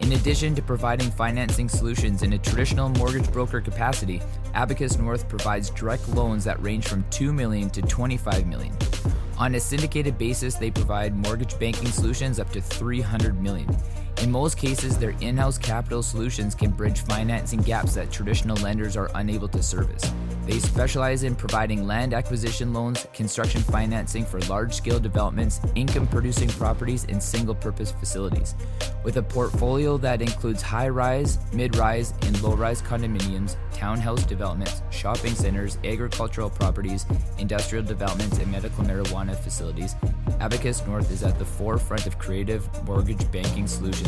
In addition to providing financing solutions in a traditional mortgage broker capacity, Abacus North provides direct loans that range from 2 million to 25 million. On a syndicated basis, they provide mortgage banking solutions up to 300 million. In most cases, their in-house capital solutions can bridge financing gaps that traditional lenders are unable to service. They specialize in providing land acquisition loans, construction financing for large scale developments, income producing properties, and single purpose facilities. With a portfolio that includes high rise, mid rise, and low rise condominiums, townhouse developments, shopping centers, agricultural properties, industrial developments, and medical marijuana facilities, Abacus North is at the forefront of creative mortgage banking solutions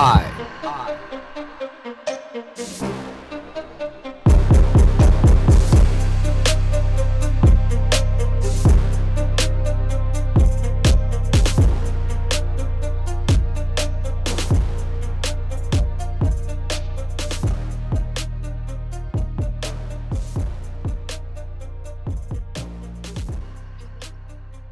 I.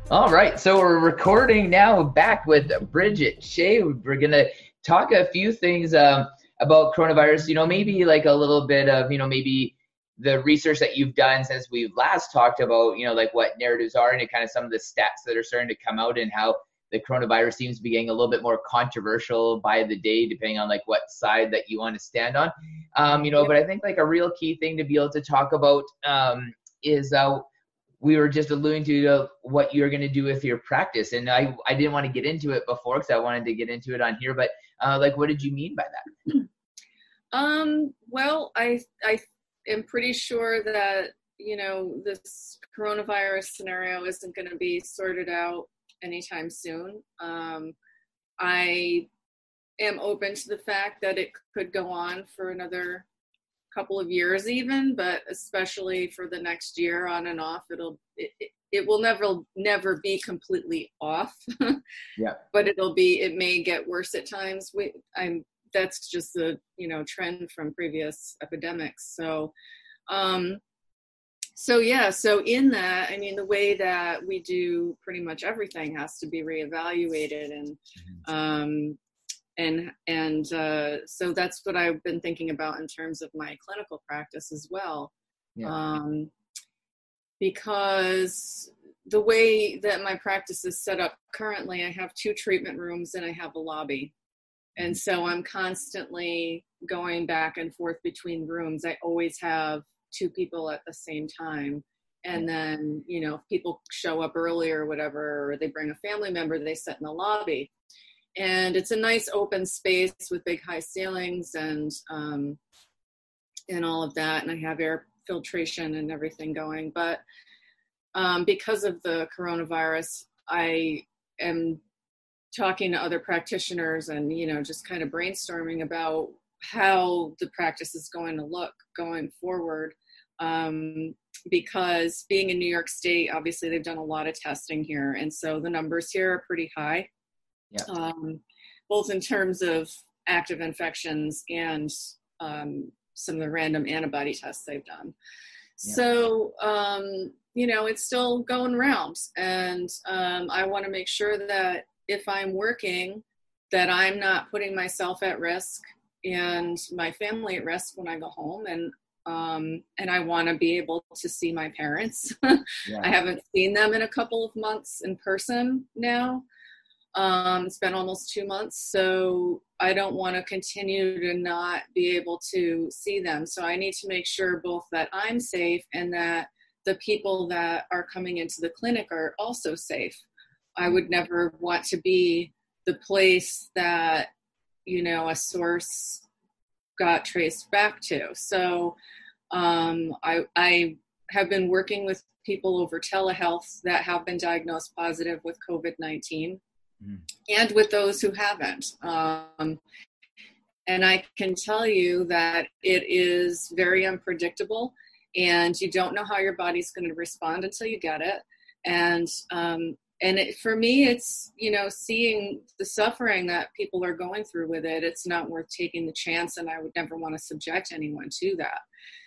All right, so we're recording now back with Bridget Shea. We're gonna talk a few things um, about coronavirus. You know, maybe like a little bit of you know maybe the research that you've done since we last talked about you know like what narratives are and kind of some of the stats that are starting to come out and how the coronavirus seems to be getting a little bit more controversial by the day depending on like what side that you want to stand on um, you know but i think like a real key thing to be able to talk about um, is uh, we were just alluding to uh, what you're going to do with your practice and i i didn't want to get into it before because i wanted to get into it on here but uh, like what did you mean by that? Um well i i am pretty sure that you know this coronavirus scenario isn't going to be sorted out anytime soon. Um i am open to the fact that it could go on for another couple of years even but especially for the next year on and off it'll it, it will never never be completely off. Yeah. But it'll be it may get worse at times. We i'm that's just the you know trend from previous epidemics. So um so yeah so in that i mean the way that we do pretty much everything has to be reevaluated and mm-hmm. um and and uh, so that's what i've been thinking about in terms of my clinical practice as well. Yeah. um because the way that my practice is set up currently i have two treatment rooms and i have a lobby. And mm-hmm. so i'm constantly going back and forth between rooms. I always have two people at the same time. And then you know if people show up early or whatever or they bring a family member they sit in the lobby and it's a nice open space with big high ceilings and um, and all of that and i have air filtration and everything going. But um, because of the coronavirus i am talking to other practitioners and you know just kind of brainstorming about how the practice is going to look going forward um, because being in New York State, obviously they've done a lot of testing here, and so the numbers here are pretty high, yeah. um, both in terms of active infections and um, some of the random antibody tests they've done. Yeah. So um, you know it's still going around, and um, I want to make sure that if I'm working, that I'm not putting myself at risk and my family at risk when I go home, and um, and I want to be able to see my parents. yeah. I haven't seen them in a couple of months in person now. Um, it's been almost two months, so I don't want to continue to not be able to see them. So I need to make sure both that I'm safe and that the people that are coming into the clinic are also safe. I would never want to be the place that, you know, a source got traced back to. So um, I, I have been working with people over telehealth that have been diagnosed positive with COVID 19 mm. and with those who haven't. Um, and I can tell you that it is very unpredictable and you don't know how your body's going to respond until you get it. And um, and it, for me it's you know seeing the suffering that people are going through with it it's not worth taking the chance and i would never want to subject anyone to that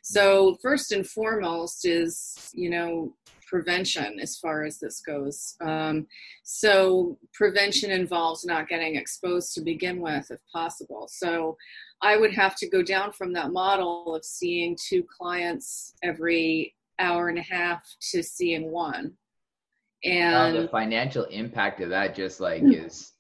so first and foremost is you know prevention as far as this goes. Um, so prevention involves not getting exposed to begin with if possible. So i would have to go down from that model of seeing two clients every hour and a half to seeing one. And the financial impact of that just like hmm. is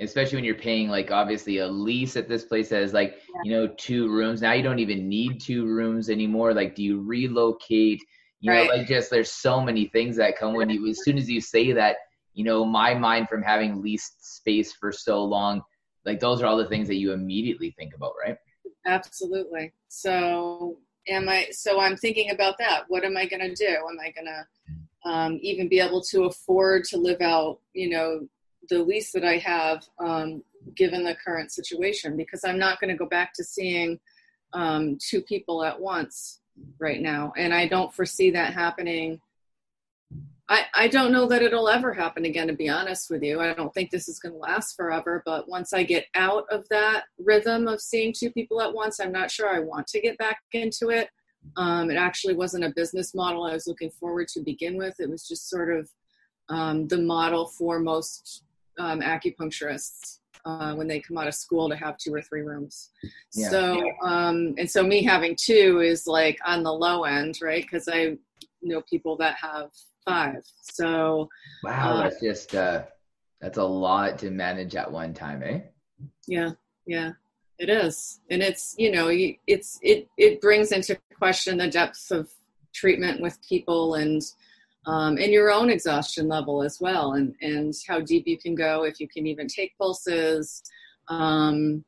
especially when you're paying like obviously a lease at this place that is like you know two rooms. Now you don't even need two rooms anymore. Like do you relocate you right. know like just there's so many things that come when you as soon as you say that you know my mind from having leased space for so long like those are all the things that you immediately think about right? Absolutely. So am i so i'm thinking about that. What am i going to do? Am i going to um, even be able to afford to live out, you know, the lease that I have, um, given the current situation, because I'm not going to go back to seeing um, two people at once right now, and I don't foresee that happening. I, I don't know that it'll ever happen again, to be honest with you. I don't think this is going to last forever, but once I get out of that rhythm of seeing two people at once, I'm not sure I want to get back into it. Um, it actually wasn't a business model I was looking forward to begin with. It was just sort of um, the model for most um, acupuncturists uh, when they come out of school to have two or three rooms. Yeah. So, um, and so me having two is like on the low end, right? Because I know people that have five. So, wow, uh, that's just uh, that's a lot to manage at one time, eh? Yeah, yeah. It is, and it's you know it's it it brings into question the depth of treatment with people and um, and your own exhaustion level as well, and and how deep you can go if you can even take pulses, um,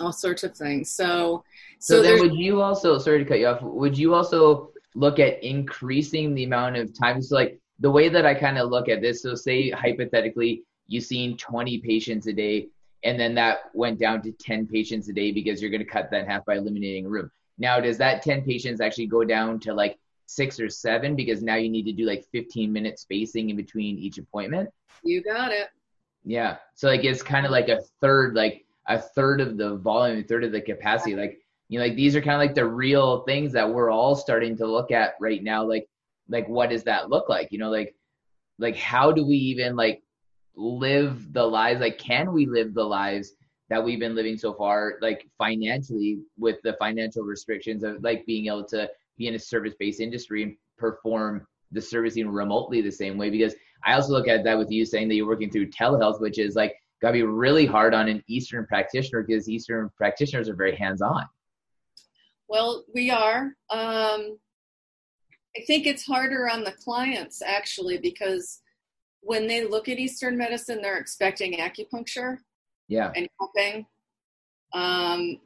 all sorts of things. So so, so then would you also sorry to cut you off? Would you also look at increasing the amount of time? So like the way that I kind of look at this, so say hypothetically you've seen 20 patients a day and then that went down to 10 patients a day because you're going to cut that in half by eliminating a room. Now, does that 10 patients actually go down to like six or seven because now you need to do like 15 minute spacing in between each appointment? You got it. Yeah. So like it's kind of like a third, like a third of the volume, a third of the capacity. Like, you know, like these are kind of like the real things that we're all starting to look at right now. Like like what does that look like you know like like how do we even like live the lives like can we live the lives that we've been living so far like financially with the financial restrictions of like being able to be in a service based industry and perform the servicing remotely the same way because i also look at that with you saying that you're working through telehealth which is like got to be really hard on an eastern practitioner because eastern practitioners are very hands on well we are um I think it's harder on the clients actually because when they look at Eastern medicine, they're expecting acupuncture yeah. and cupping. Um,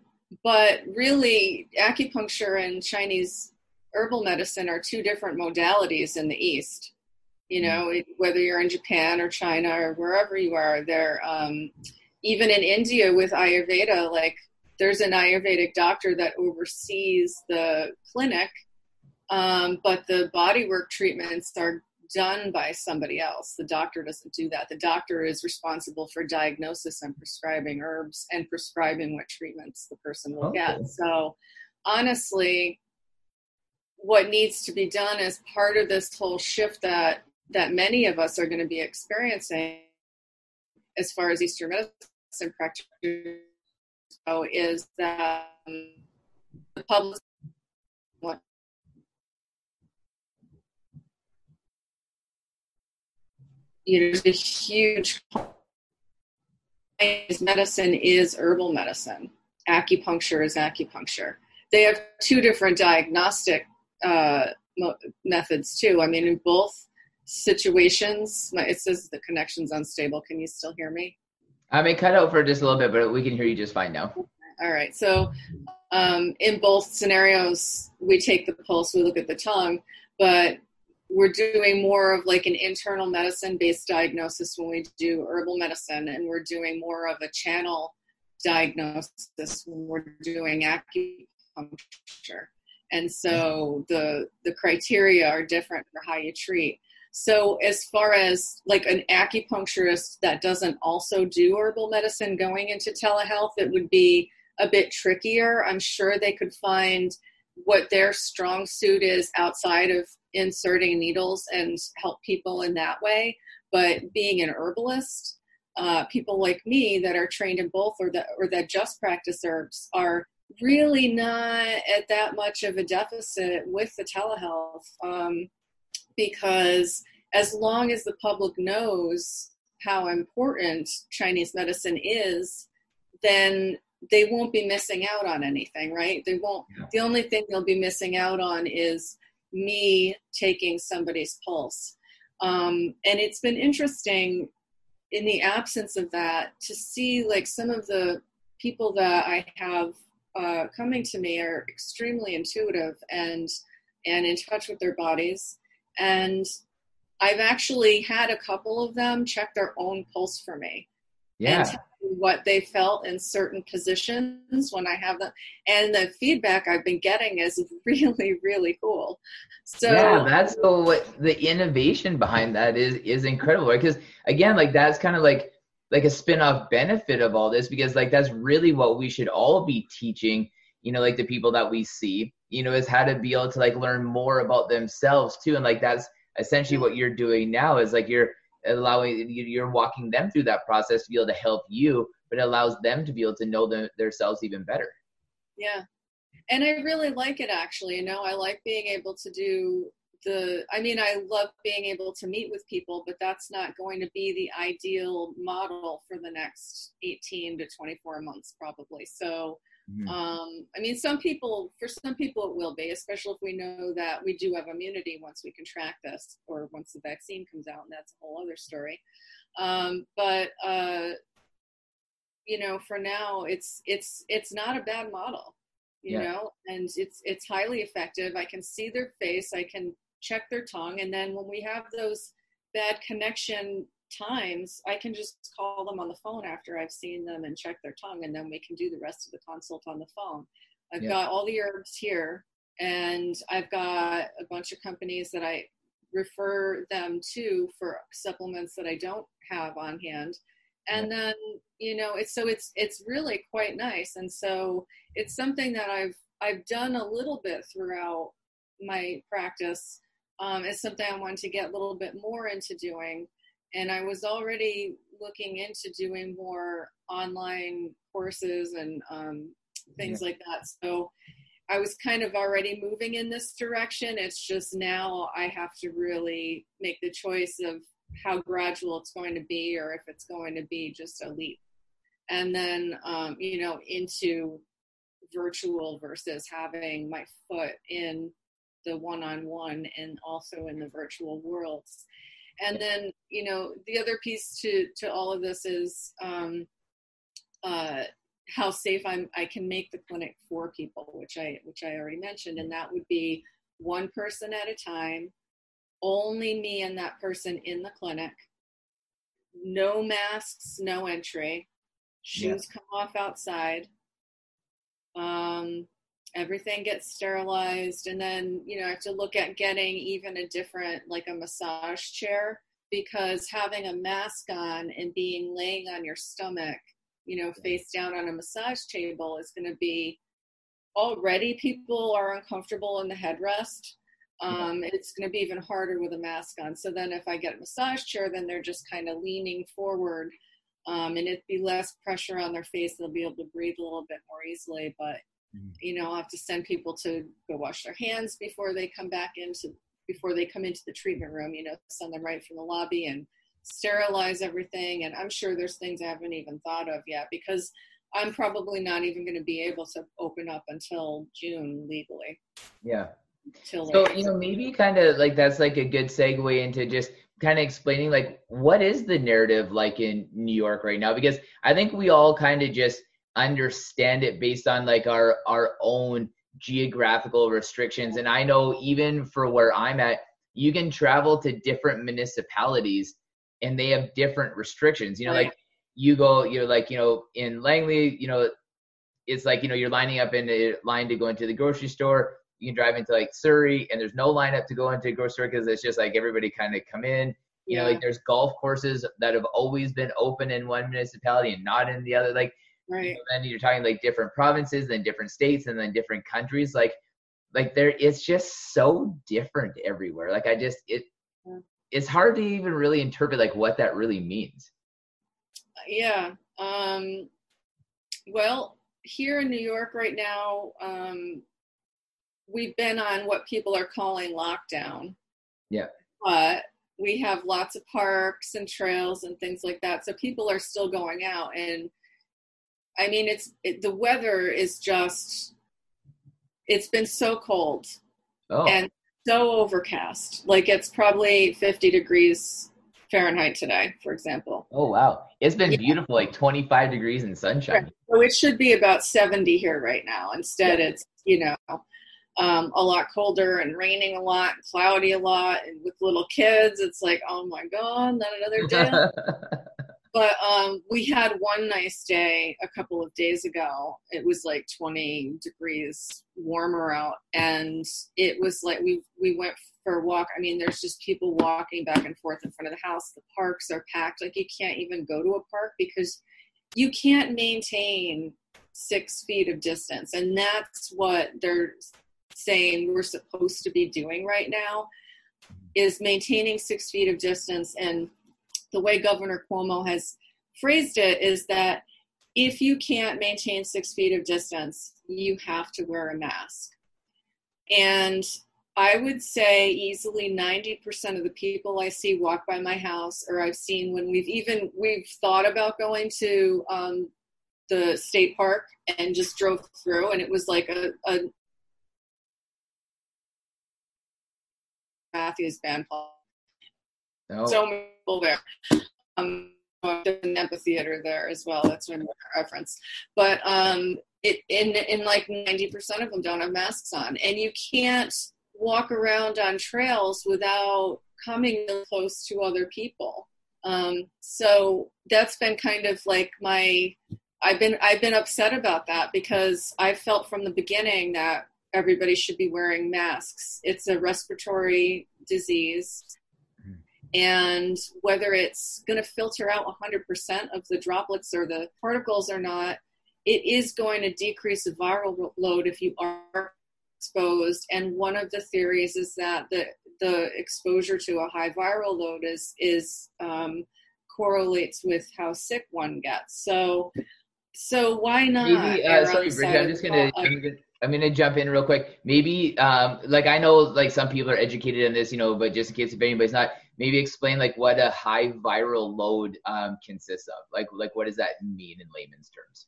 but really, acupuncture and Chinese herbal medicine are two different modalities in the East. You know, mm. whether you're in Japan or China or wherever you are, they're um, even in India with Ayurveda. Like, there's an Ayurvedic doctor that oversees the clinic um, but the bodywork treatments are done by somebody else. The doctor doesn't do that. The doctor is responsible for diagnosis and prescribing herbs and prescribing what treatments the person will okay. get. So, honestly, what needs to be done as part of this whole shift that that many of us are going to be experiencing as far as Eastern medicine practitioners go is that um, the public you know, there's a huge medicine is herbal medicine. Acupuncture is acupuncture. They have two different diagnostic uh, methods too. I mean, in both situations, my, it says the connection's unstable. Can you still hear me? I may cut out for just a little bit, but we can hear you just fine now. All right. So, um, in both scenarios, we take the pulse, we look at the tongue, but we're doing more of like an internal medicine based diagnosis when we do herbal medicine and we're doing more of a channel diagnosis when we're doing acupuncture and so the the criteria are different for how you treat. So as far as like an acupuncturist that doesn't also do herbal medicine going into telehealth it would be a bit trickier. I'm sure they could find what their strong suit is outside of inserting needles and help people in that way. But being an herbalist, uh, people like me that are trained in both or that or that just practice herbs are really not at that much of a deficit with the telehealth um, because as long as the public knows how important Chinese medicine is, then they won't be missing out on anything, right? They won't. Yeah. The only thing they'll be missing out on is me taking somebody's pulse. Um, and it's been interesting in the absence of that to see like some of the people that I have uh, coming to me are extremely intuitive and and in touch with their bodies. And I've actually had a couple of them check their own pulse for me. Yeah what they felt in certain positions when I have them. And the feedback I've been getting is really, really cool. So yeah, that's the what the innovation behind that is is incredible. Because again, like that's kind of like like a spin-off benefit of all this because like that's really what we should all be teaching you know like the people that we see you know is how to be able to like learn more about themselves too. And like that's essentially what you're doing now is like you're allowing you're walking them through that process to be able to help you but it allows them to be able to know them, themselves even better. Yeah. And i really like it actually. You know i like being able to do the i mean i love being able to meet with people but that's not going to be the ideal model for the next 18 to 24 months probably so Mm-hmm. Um, I mean, some people, for some people, it will be, especially if we know that we do have immunity once we contract this, or once the vaccine comes out, and that's a whole other story. Um, but uh, you know, for now, it's it's it's not a bad model, you yeah. know, and it's it's highly effective. I can see their face, I can check their tongue, and then when we have those bad connection times I can just call them on the phone after I've seen them and check their tongue, and then we can do the rest of the consult on the phone. I've yeah. got all the herbs here, and I've got a bunch of companies that I refer them to for supplements that I don't have on hand. And then you know it's so it's it's really quite nice, and so it's something that I've I've done a little bit throughout my practice um, is something I wanted to get a little bit more into doing. And I was already looking into doing more online courses and um, things yeah. like that. So I was kind of already moving in this direction. It's just now I have to really make the choice of how gradual it's going to be or if it's going to be just a leap. And then, um, you know, into virtual versus having my foot in the one on one and also in the virtual worlds. And then, you know, the other piece to, to all of this is um, uh, how safe I'm, I can make the clinic for people, which I, which I already mentioned. And that would be one person at a time, only me and that person in the clinic, no masks, no entry, shoes yeah. come off outside. Um, everything gets sterilized and then you know i have to look at getting even a different like a massage chair because having a mask on and being laying on your stomach you know face down on a massage table is going to be already people are uncomfortable in the headrest. Um, it's going to be even harder with a mask on. So then if i get a massage chair then they're just kind of leaning forward um, and it'd be less pressure on their face they'll be able to breathe a little bit more easily but. Mm-hmm. you know i'll have to send people to go wash their hands before they come back into before they come into the treatment room you know send them right from the lobby and sterilize everything. And i'm sure there's things i haven't even thought of yet because i'm probably not even going to be able to open up until june legally. Yeah. So you know maybe kind of like that's like a good segue into just kind of explaining like what is the narrative like in new york right now? Because i think we all kind of just understand it based on like our our own geographical restrictions. And i know even for where i'm at you can travel to different municipalities and they have different restrictions. You know oh, right. like you go you're like you know in langley you know it's like you know you're lining up in a line to go into the grocery store. You can drive into like surrey and there's no lineup to go into a grocery store because it's just like everybody kind of come in. You yeah. know like there's golf courses that have always been open in one municipality and not in the other. Like Right. And then you're talking like different provinces, then different states, and then different countries. Like, like there, it's just so different everywhere. Like I just it, yeah. it's hard to even really interpret like what that really means. Yeah. Um. Well, here in New York right now, um, we've been on what people are calling lockdown. Yeah. But we have lots of parks and trails and things like that. So people are still going out and I mean, it's it, the weather is just it's been so cold oh. and so overcast. Like it's probably 50 degrees Fahrenheit today, for example. Oh wow. It's been yeah. beautiful, like 25 degrees and sunshine. Right. So it should be about 70 here right now. Instead yeah. it's, you know, um, a lot colder and raining a lot, cloudy a lot, and with little kids, it's like, oh my god, not another day. but um, we had one nice day a couple of days ago. It was like 20 degrees warmer out, and it was like we we went for a walk. I mean, there's just people walking back and forth in front of the house. The parks are packed. Like you can't even go to a park because you can't maintain six feet of distance, and that's what they're saying we're supposed to be doing right now is maintaining six feet of distance and the way Governor Cuomo has phrased it is that if you can't maintain six feet of distance, you have to wear a mask. And I would say easily 90% of the people I see walk by my house, or I've seen when we've even we've thought about going to um, the state park and just drove through, and it was like a, a Matthews band. Oh. So people there. Um, there's an amphitheater there as well. That's my reference. But um, it in in like 90% of them don't have masks on, and you can't walk around on trails without coming close to other people. Um, so that's been kind of like my I've been I've been upset about that because I felt from the beginning that everybody should be wearing masks. It's a respiratory disease and whether it's going to filter out 100% of the droplets or the particles or not, it is going to decrease the viral load if you are exposed. And one of the theories is that the, the exposure to a high viral load is is um, correlates with how sick one gets. So so why not? Maybe, uh, sorry, Bridget, I'm just gonna. I'm gonna I'm gonna jump in real quick. Maybe, um, like I know, like some people are educated in this, you know, but just in case if anybody's not, maybe explain like what a high viral load um, consists of. Like, like what does that mean in layman's terms?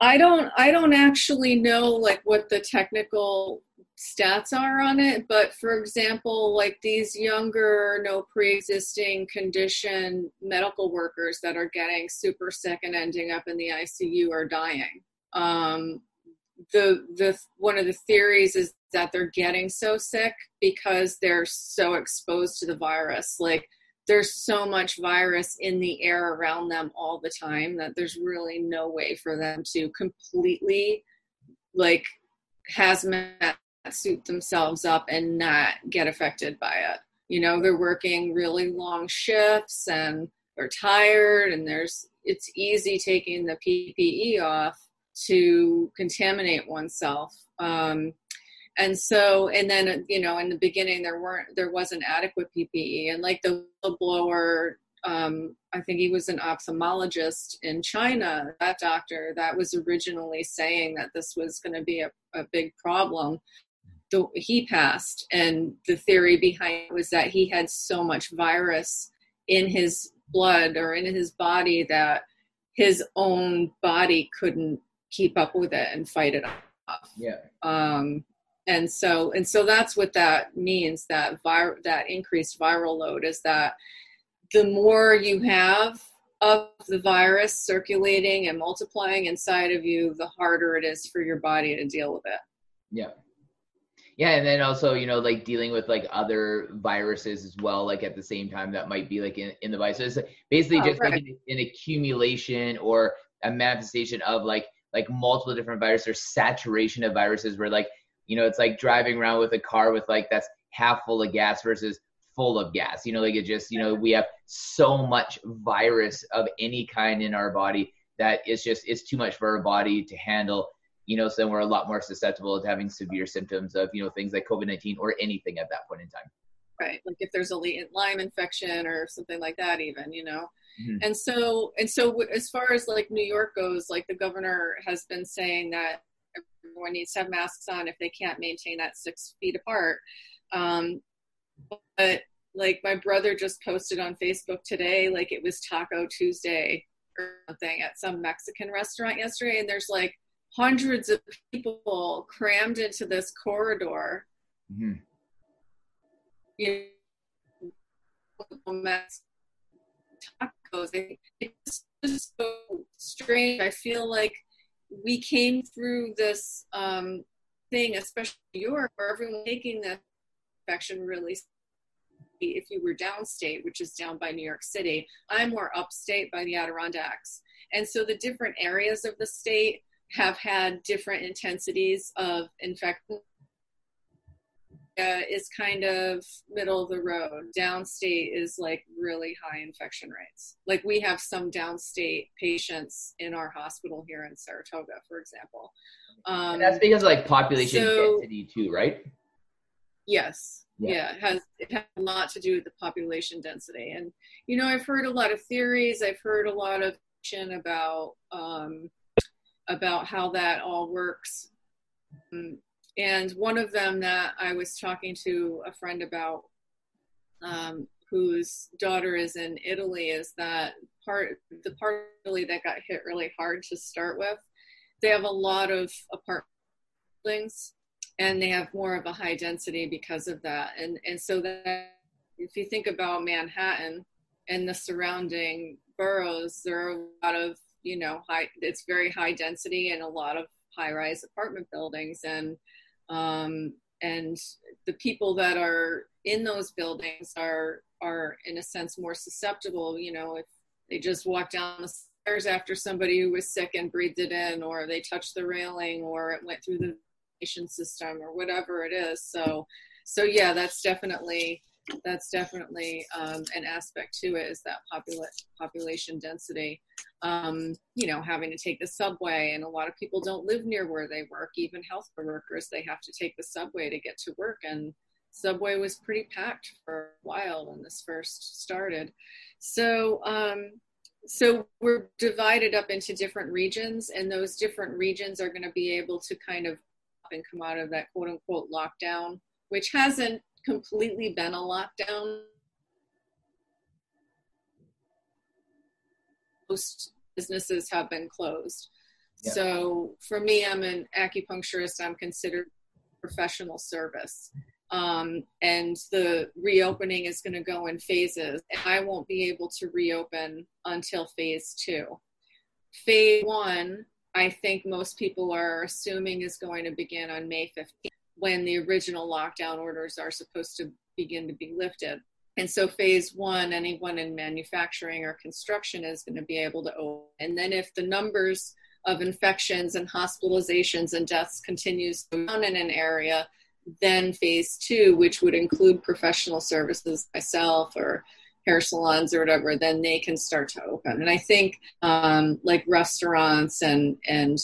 I don't I don't actually know like what the technical stats are on it, but for example, like these younger, no pre-existing condition medical workers that are getting super sick and ending up in the ICU are dying. Um, the the one of the theories is that they're getting so sick because they're so exposed to the virus. Like there's so much virus in the air around them all the time that there's really no way for them to completely like hazmat suit themselves up and not get affected by it. You know, they're working really long shifts and they're tired and there's it's easy taking the PPE off to contaminate oneself. Um, and so and then you know in the beginning there weren't there wasn't adequate ppe and like the blower um, i think he was an ophthalmologist in china that doctor that was originally saying that this was going to be a, a big problem the, he passed. And the theory behind it was that he had so much virus in his blood or in his body that his own body couldn't keep up with it and fight it off. Yeah. Um and so and so that's what that means that vir- that increased viral load is that the more you have of the virus circulating and multiplying inside of you the harder it is for your body to deal with it. Yeah. Yeah and then also you know like dealing with like other viruses as well like at the same time that might be like in, in the virus so it's basically oh, just right. like an, an accumulation or a manifestation of like like multiple different viruses or saturation of viruses where like you know, it's like driving around with a car with like that's half full of gas versus full of gas. You know, like it just, you know, we have so much virus of any kind in our body that it's just it's too much for our body to handle. You know, so then we're a lot more susceptible to having severe symptoms of, you know, things like COVID 19 or anything at that point in time. Right. Like if there's a latent Lyme infection or something like that, even, you know. Mm-hmm. And so, and so, as far as like New York goes, like the governor has been saying that everyone needs to have masks on if they can't maintain that six feet apart. Um, but like my brother just posted on Facebook today, like it was Taco Tuesday or something at some Mexican restaurant yesterday, and there's like hundreds of people crammed into this corridor. Mm-hmm. You know, tacos. It's just so strange. I feel like we came through this um, thing, especially Europe, where everyone taking the infection really. If you were downstate, which is down by New York City, I'm more upstate by the Adirondacks, and so the different areas of the state have had different intensities of infection is kind of middle of the road. Downstate is like really high infection rates. Like we have some downstate patients in our hospital here in Saratoga, for example. Um, that's because like population so, density too, right? Yes. Yeah. yeah, it has it has a lot to do with the population density. And you know, I've heard a lot of theories. I've heard a lot of about um, about how that all works. Um, and one of them that I was talking to a friend about, um, whose daughter is in Italy, is that part the part Italy that got hit really hard to start with. They have a lot of apartment buildings, and they have more of a high density because of that. And and so that if you think about Manhattan and the surrounding boroughs, there are a lot of you know high. It's very high density and a lot of high rise apartment buildings and um, and the people that are in those buildings are are in a sense more susceptible you know if they just walk down the stairs after somebody who was sick and breathed it in or they touched the railing or it went through the ventilation system or whatever it is. So so yeah that's definitely that's definitely um, an aspect to it is that popula- population density um, you know having to take the subway and a lot of people don't live near where they work even healthcare workers they have to take the subway to get to work and subway was pretty packed for a while when this first started. So, um, so we're divided up into different regions, and those different regions are going to be able to kind of and come out of that quote unquote lockdown, which hasn't completely been a lockdown. Most businesses have been closed. Yeah. So for me, I'm an acupuncturist. I'm considered professional service. Um, and the reopening is going to go in phases. And I won't be able to reopen until phase two. Phase one, I think most people are assuming is going to begin on May 15th when the original lockdown orders are supposed to begin to be lifted. And so, phase one, anyone in manufacturing or construction is going to be able to open. And then, if the numbers of infections and hospitalizations and deaths continues to down in an area, then phase two, which would include professional services, myself or hair salons or whatever, then they can start to open. And I think um, like restaurants and and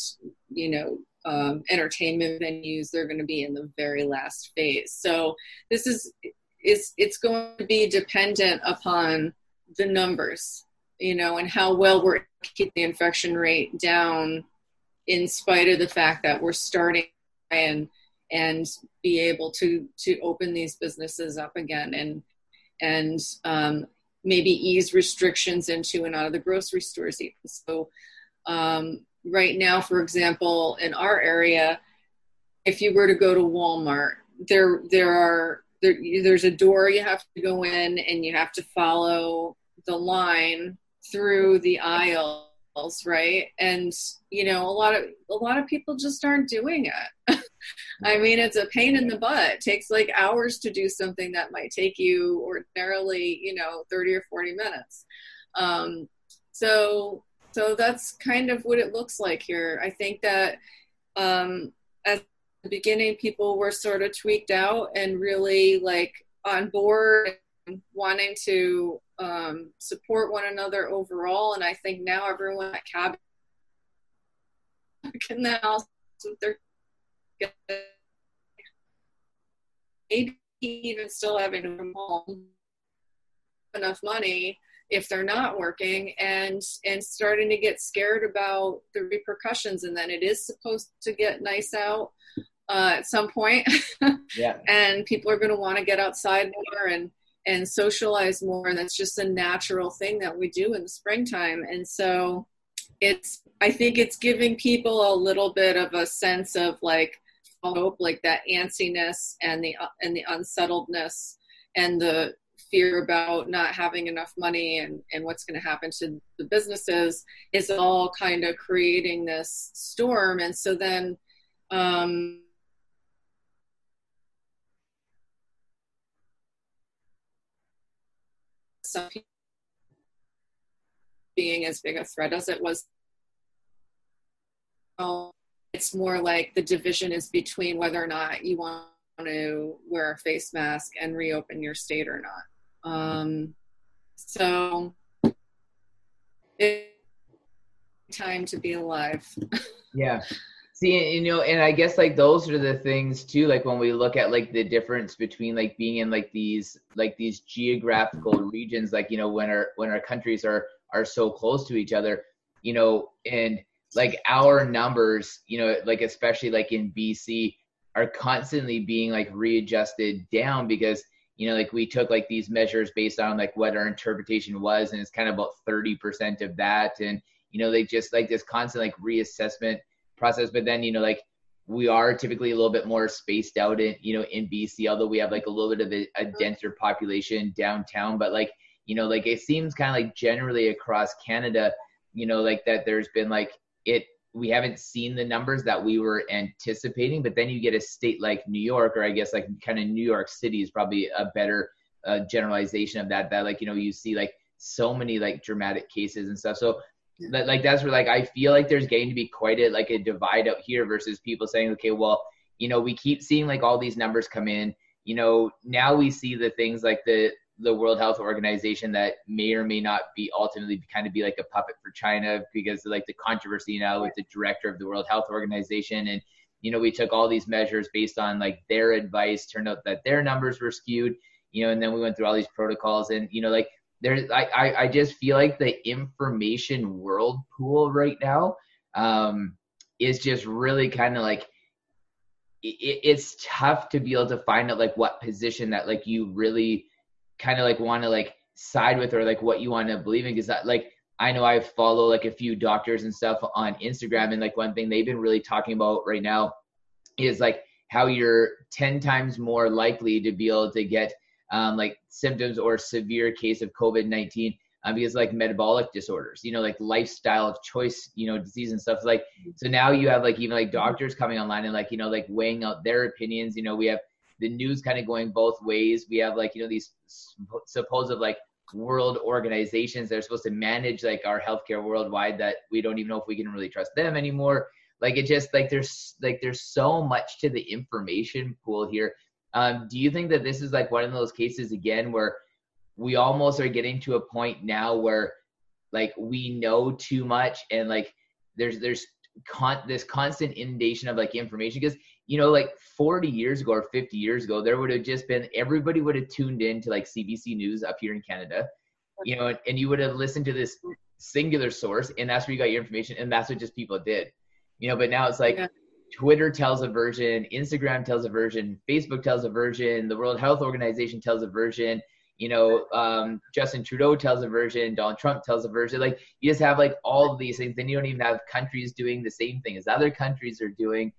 you know um, entertainment venues, they're going to be in the very last phase. So this is is it's going to be dependent upon the numbers, you know, and how well we're keeping the infection rate down in spite of the fact that we're starting and and be able to to open these businesses up again and and um, maybe ease restrictions into and out of the grocery stores even. So um, right now, for example, in our area, if you were to go to Walmart, there there are there, there's a door you have to go in and you have to follow the line through the aisles right and you know a lot of a lot of people just aren't doing it I mean, it's a pain in the butt. It takes like hours to do something that might take you ordinarily, you know, 30 or 40 minutes. Um, so, so that's kind of what it looks like here. I think that um, the beginning, people were sort of tweaked out and really like on board, wanting to um, support one another overall. And I think now everyone at cabin can now their maybe even still having enough money if they're not working and and starting to get scared about the repercussions and then it is supposed to get nice out uh, at some point. Yeah. And people are going to want to get outside more and and socialize more and that's just a natural thing that we do in the springtime. And so it's i think it's giving people a little bit of a sense of like hope, like that antsiness and the and the unsettledness and the fear about not having enough money and, and what's going to happen to the businesses is all kind of creating this storm. And so then um, some people being as big a threat as it was it's more like the division is between whether or not you want to wear a face mask and reopen your state or not. Um, so it's time to be alive. yeah. See, you know, and I guess like those are the things too. Like when we look at like the difference between like being in like these like these geographical regions, like you know when our when our countries are are so close to each other, you know, and like our numbers, you know, like especially like in BC, are constantly being like readjusted down because you know like we took like these measures based on like what our interpretation was and it's kind of about 30% of that and you know they just like this constant like reassessment process but then you know like we are typically a little bit more spaced out in you know in BC although we have like a little bit of a, a denser population downtown but like you know like it seems kind of like generally across Canada you know like that there's been like it we haven't seen the numbers that we were anticipating but then you get a state like new york or i guess like kind of new york city is probably a better uh, generalization of that that like you know you see like so many like dramatic cases and stuff. So like that's where like i feel like there's getting to be quite a like a divide out here versus people saying okay well you know we keep seeing like all these numbers come in. You know now we see the things like the the World Health Organization that may or may not be ultimately kind of be like a puppet for China because of like the controversy now with the director of the World Health Organization. And you know we took all these measures based on like their advice turned out that their numbers were skewed you know and then we went through all these protocols and you know like there's I, I, just feel like the information world pool right now um, is just really kind of like it, it's tough to be able to find out like what position that like you really kind of like want to like side with or like what you want to believe in. Because that like I know I follow like a few doctors and stuff on Instagram and like one thing they've been really talking about right now is like how you're 10 times more likely to be able to get um, like symptoms or severe case of COVID-19 um, because like metabolic disorders, you know, like lifestyle of choice, you know, disease and stuff like. So now you have like even like doctors coming online and like you know like weighing out their opinions. You know, we have the news kind of going both ways. We have like you know these supposed like world organizations that are supposed to manage like our healthcare worldwide that we don't even know if we can really trust them anymore. Like it just like there's like there's so much to the information pool here. Um, do you think that this is like one of those cases again where we almost are getting to a point now where like we know too much and like there's there's con this constant inundation of like information because you know like 40 years ago or 50 years ago there would have just been everybody would have tuned in to like cbc news up here in canada you know and, and you would have listened to this singular source and that's where you got your information and that's what just people did you know but now it's like yeah. Twitter tells a version instagram tells a version facebook tells a version the world health organization tells a version you know, um, Justin Trudeau tells a version, Donald Trump tells a version. Like you just have like all of these things. Then you don't even have countries doing the same thing as other countries are doing.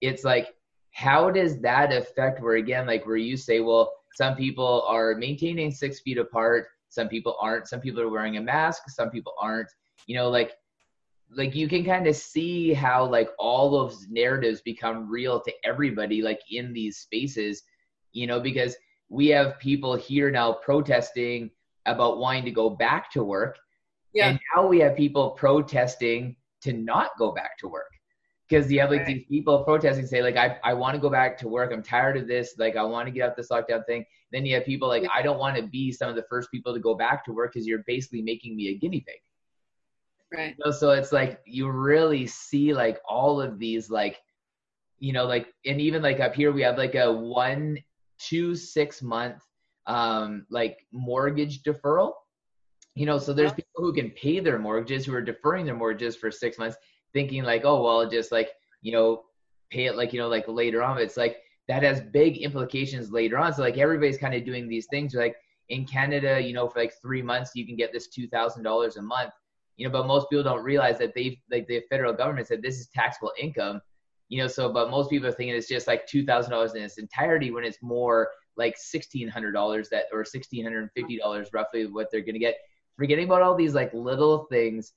It's like, how does that affect where again, like where you say, well, some people are maintaining six feet apart, some people aren't, some people are wearing a mask, some people aren't, you know, like like you can kind of see how like all those narratives become real to everybody like in these spaces, you know, because we have people here now protesting about wanting to go back to work. Yeah. And now we have people protesting to not go back to work. Because you have like right. these people protesting say, like, I, I want to go back to work. I'm tired of this. Like, I want to get out this lockdown thing. Then you have people like, I don't want to be some of the first people to go back to work because you're basically making me a guinea pig. Right. So, so it's like you really see like all of these like, you know, like, and even like up here we have like a one two six month um, like mortgage deferral. You know, so there's yeah. people who can pay their mortgages who are deferring their mortgages for six months, thinking like, oh well, just like you know, pay it like you know, like later on. It's like that has big implications later on. So like everybody's kind of doing these things. Like in Canada, you know, for like three months you can get this two thousand dollars a month. You know, but most people don't realize that they like the federal government said this is taxable income you know so but most people are thinking it's just like $2000 in its entirety when it's more like $1600 that or $1650 roughly what they're going to get forgetting about all these like little things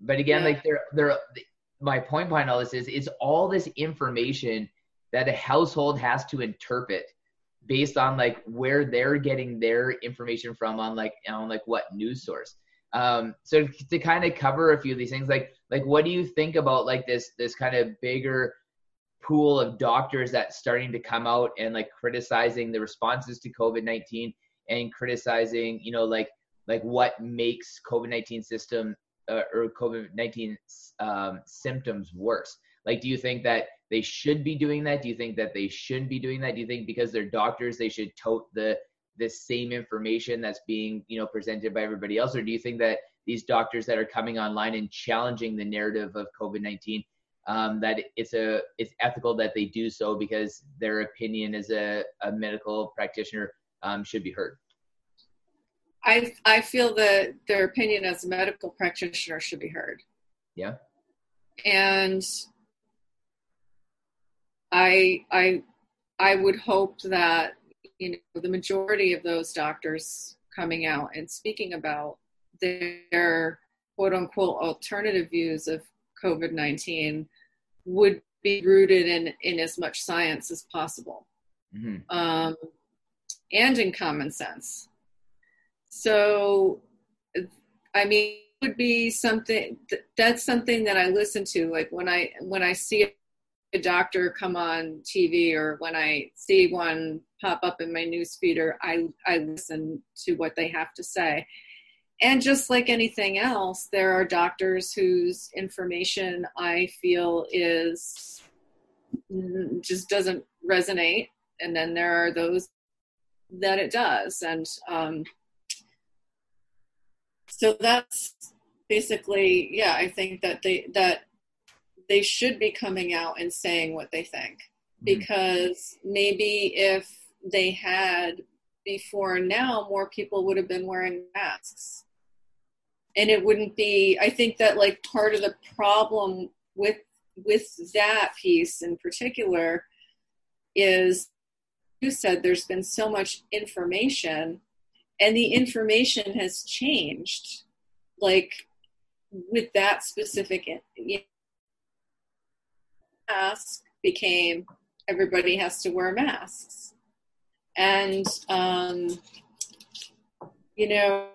but again yeah. like they're they're my point behind all this is it's all this information that a household has to interpret based on like where they're getting their information from on like on like what news source um so to kind of cover a few of these things like like what do you think about like this this kind of bigger pool of doctors that's starting to come out and like criticizing the responses to COVID-19 and criticizing, you know, like like what makes COVID-19 system uh, or COVID-19 um, symptoms worse. Like, do you think that they should be doing that? Do you think that they shouldn't be doing that? Do you think because they're doctors they should tote the the same information that's being you know presented by everybody else, or do you think that these doctors that are coming online and challenging the narrative of COVID-19 um, that it's a it's ethical that they do so because their opinion as a, a medical practitioner um, should be heard. I I feel that their opinion as a medical practitioner should be heard. Yeah. And I I I would hope that you know the majority of those doctors coming out and speaking about their quote unquote alternative views of COVID 19 would be rooted in, in as much science as possible mm-hmm. um, and in common sense. So, I mean, it would be something that's something that I listen to. Like when I when I see a doctor come on TV or when I see one pop up in my newsfeed, or I I listen to what they have to say. And just like anything else, there are doctors whose information I feel is just doesn't resonate. And then there are those that it does. And um, so that's basically yeah i think that they that they should be coming out and saying what they think mm-hmm. because maybe if they had before now more people would have been wearing masks and it wouldn't be i think that like part of the problem with with that piece in particular is you said there's been so much information and the information has changed like with that specific mask became everybody has to wear masks and um, you know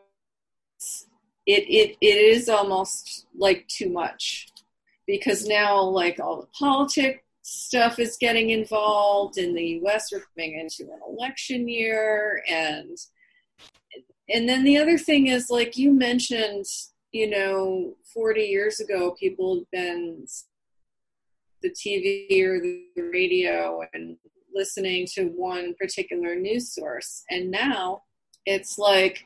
it, it it is almost like too much because now like all the politics stuff is getting involved in the US. We're coming into an election year, and and then the other thing is like you mentioned, you know, 40 years ago, people had been the TV or the radio and listening to one particular news source, and now it's like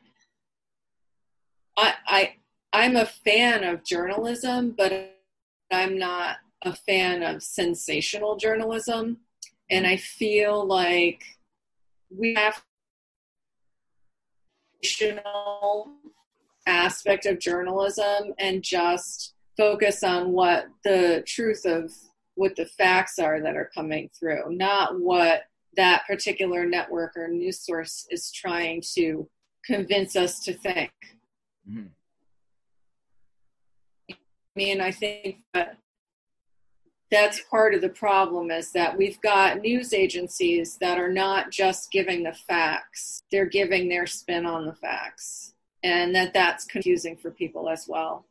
I I I'm a fan of journalism, but I'm not a fan of sensational journalism, and I feel like we have aspect of journalism and just focus on what the truth of what the facts are that are coming through, not what that particular network or news source is trying to convince us to think. Mm-hmm. I mean, I think that that's part of the problem is that we've got news agencies that are not just giving the facts they're giving their spin on the facts and that that's confusing for people as well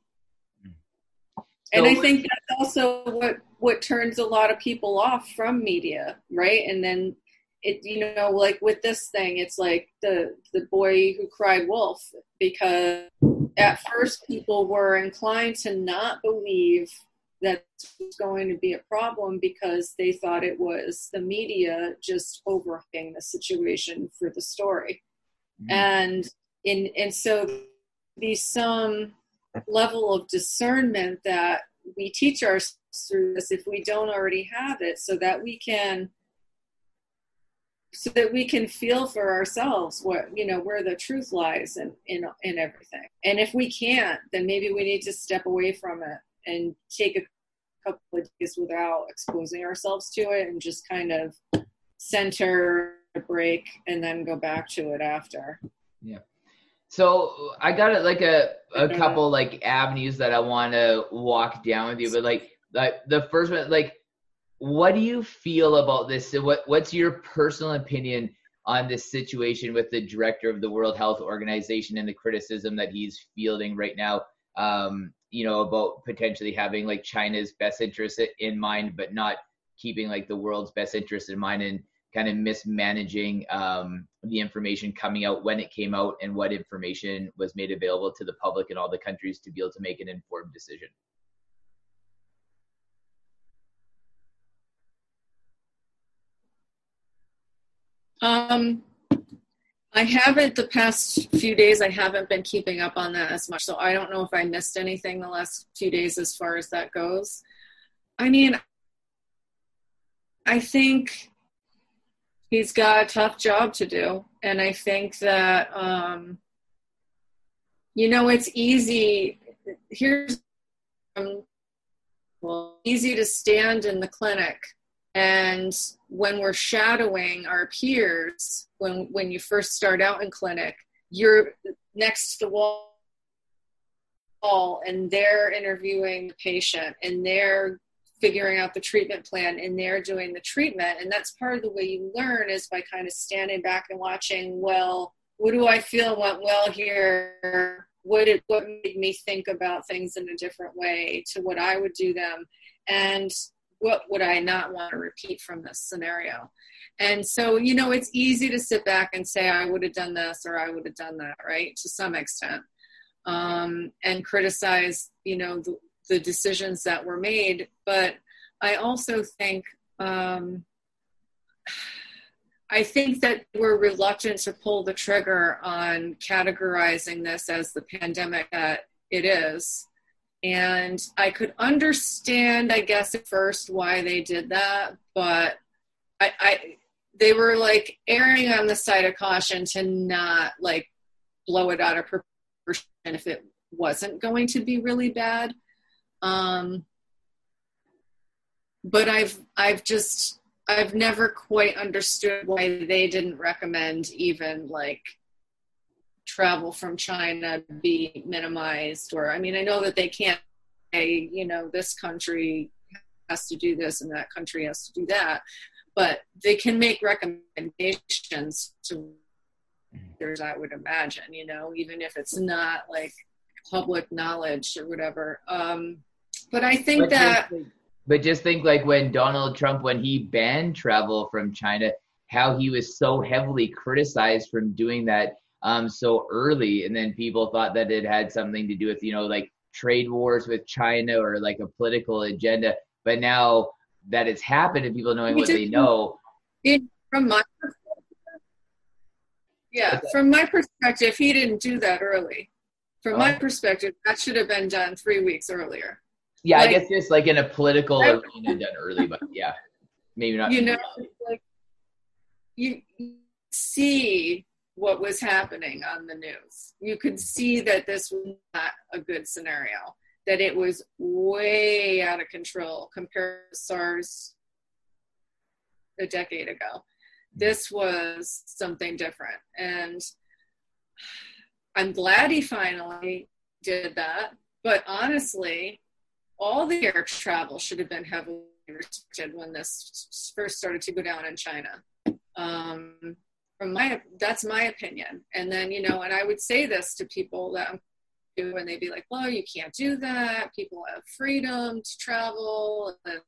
and i think that's also what what turns a lot of people off from media right and then it you know like with this thing it's like the the boy who cried wolf because at first people were inclined to not believe that it was going to be a problem because they thought it was the media just overhooking the situation for the story. Mm-hmm. And in and so these some level of discernment that we teach ourselves through this if we don't already have it so that we can so that we can feel for ourselves what you know where the truth lies in in in everything and if we can't then maybe we need to step away from it and take a couple of days without exposing ourselves to it and just kind of center break and then go back to it after. Yeah. So I got it like a, a couple like avenues that I want to walk down with you, but like like the first one, like what do you feel about this? What what's your personal opinion on this situation with the director of the World Health Organization and the criticism that he's fielding right now? Um, you know, about potentially having like China's best interest in mind, but not keeping like the world's best interest in mind and kind of mismanaging um, the information coming out when it came out and what information was made available to the public in all the countries to be able to make an informed decision. Um, I haven't the past few days. I haven't been keeping up on that as much, so I don't know if I missed anything the last few days as far as that goes. I mean, I think he's got a tough job to do, and I think that um, you know it's easy. Here's um, well, easy to stand in the clinic and when we're shadowing our peers when when you first start out in clinic you're next to the wall and they're interviewing the patient and they're figuring out the treatment plan and they're doing the treatment and that's part of the way you learn is by kind of standing back and watching well what do i feel went well here what did what made me think about things in a different way to what i would do them and what would I not want to repeat from this scenario? And so, you know, it's easy to sit back and say, I would have done this or I would have done that, right? To some extent. Um, and criticize, you know, the, the decisions that were made. But I also think um, I think that we're reluctant to pull the trigger on categorizing this as the pandemic that it is. And I could understand, I guess, at first why they did that, but I, I they were like erring on the side of caution to not like blow it out of proportion if it wasn't going to be really bad. Um, but I've I've just I've never quite understood why they didn't recommend even like travel from China be minimized or I mean I know that they can't say you know this country has to do this and that country has to do that but they can make recommendations to there's I would imagine you know even if it's not like public knowledge or whatever. Um but I think but that but just think like when Donald Trump when he banned travel from China how he was so heavily criticized from doing that um, so early, and then people thought that it had something to do with you know like trade wars with China or like a political agenda. But now that it's happened and people knowing what they know, it, from my yeah, from my perspective, he didn't do that early. From oh. my perspective, that should have been done three weeks earlier. Yeah, like, I guess just like in a political arena done early, but yeah, maybe not. You know, like you see what was happening on the news. You could see that this was not a good scenario, that it was way out of control compared to SARS a decade ago. This was something different. And I'm glad he finally did that. But honestly, all the air travel should have been heavily restricted when this first started to go down in China. Um, from my that's my opinion. And then you know and i would say this to people that i'm and they'd be like well you can't do that. People have freedom to travel. And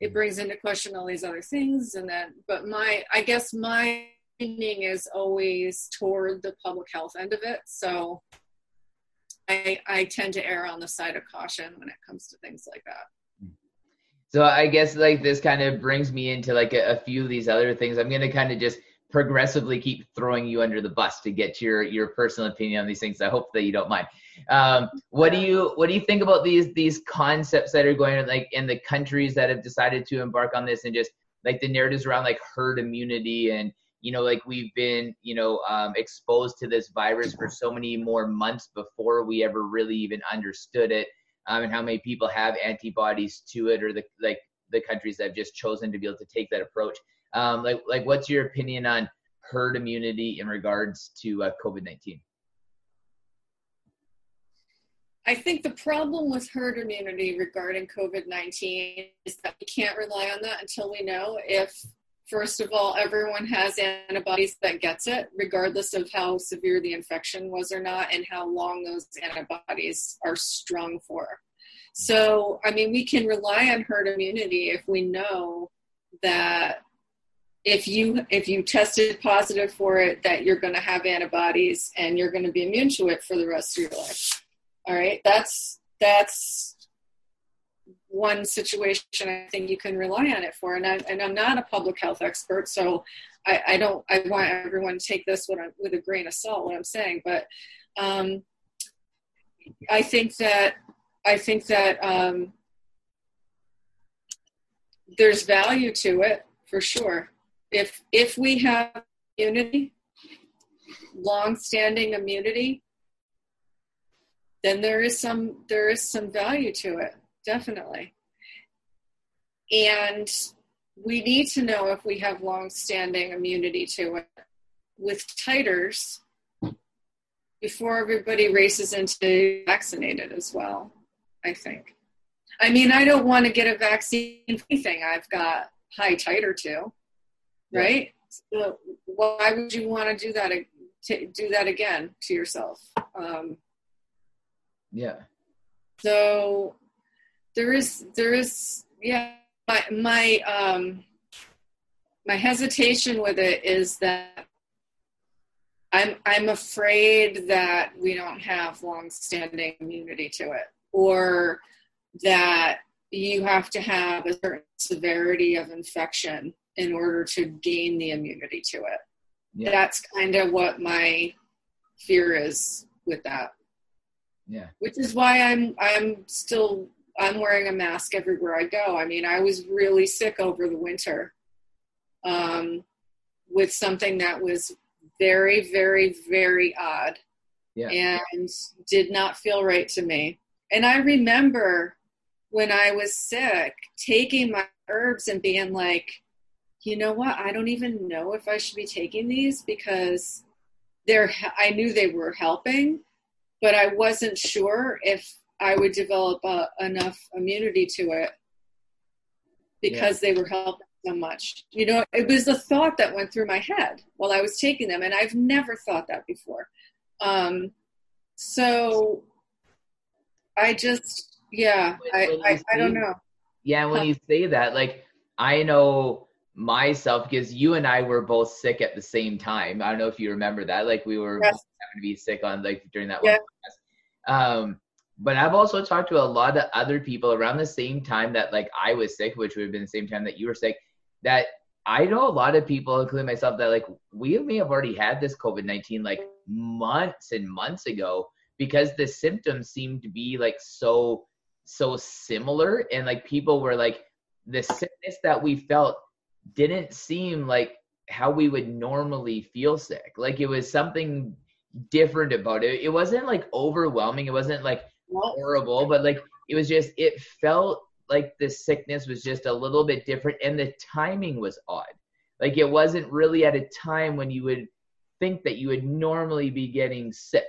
it brings into question all these other things. And then but my i guess my leaning is always toward the public health end of it. So i i tend to err on the side of caution when it comes to things like that so i guess like this kind of brings me into like a, a few of these other things i'm going to kind of just progressively keep throwing you under the bus to get your your personal opinion on these things. I hope that you don't mind. Um, what do you what do you think about these these concepts that are going like in the countries that have decided to embark on this and just like the narratives around like herd immunity and you know like we've been you know um, exposed to this virus for so many more months before we ever really even understood it um, and how many people have antibodies to it or the like the countries that have just chosen to be able to take that approach um, like, like, what's your opinion on herd immunity in regards to uh, COVID nineteen? I think the problem with herd immunity regarding COVID 19 is that we can't rely on that until we know if, first of all, everyone has antibodies that gets it, regardless of how severe the infection was or not, and how long those antibodies are strong for. So, I mean, we can rely on herd immunity if we know that if you if you tested positive for it that you're going to have antibodies and you're going to be immune to it for the rest of your life all right that's that's one situation i think you can rely on it for. And, I, i'm not a public health expert so i, I don't i want everyone to take this with a, with a grain of salt what i'm saying. But um, i think that i think that um, there's value to it for sure. If if we have immunity, long-standing immunity, then there is some there is some value to it, definitely. And we need to know if we have long-standing immunity to it with titers before everybody races into vaccinated as well. I think. I mean, I don't want to get a vaccine for anything I've got high titer to right? So why would you want to do that? To do that again to yourself? Um, yeah. So there is there is yeah my my um my hesitation with it is that I'm I'm afraid that we don't have long-standing immunity to it, or that you have to have a certain severity of infection in order to gain the immunity to it. Yeah. That's kind of what my fear is with that. Yeah. Which is why I'm I'm still I'm wearing a mask everywhere I go. I mean, I was really sick over the winter um, with something that was very, very, very odd yeah. and did not feel right to me. And I remember when I was sick taking my herbs and being like, you know what? I don't even know if I should be taking these because they're, I knew they were helping, but I wasn't sure if I would develop a, enough immunity to it because yeah. they were helping so much. You know, it was the thought that went through my head while I was taking them, and I've never thought that before. Um, so I just, yeah, I, I, I, don't know. Yeah, when you say that, like, I know myself because you and I were both sick at the same time. I don't know if you remember that. Like, we were yes. having to be sick on, like, during that yeah. one. Um, but I've also talked to a lot of other people around the same time that like I was sick, which would have been the same time that you were sick, that I know a lot of people, including myself, that like we may have already had this COVID 19 like months and months ago because the symptoms seemed to be like so, so similar. And like people were like, the sickness that we felt didn't seem like how we would normally feel sick. Like it was something different about it. It wasn't like overwhelming. It wasn't like horrible, but like it was just, it felt like the sickness was just a little bit different and the timing was odd. Like it wasn't really at a time when you would think that you would normally be getting sick.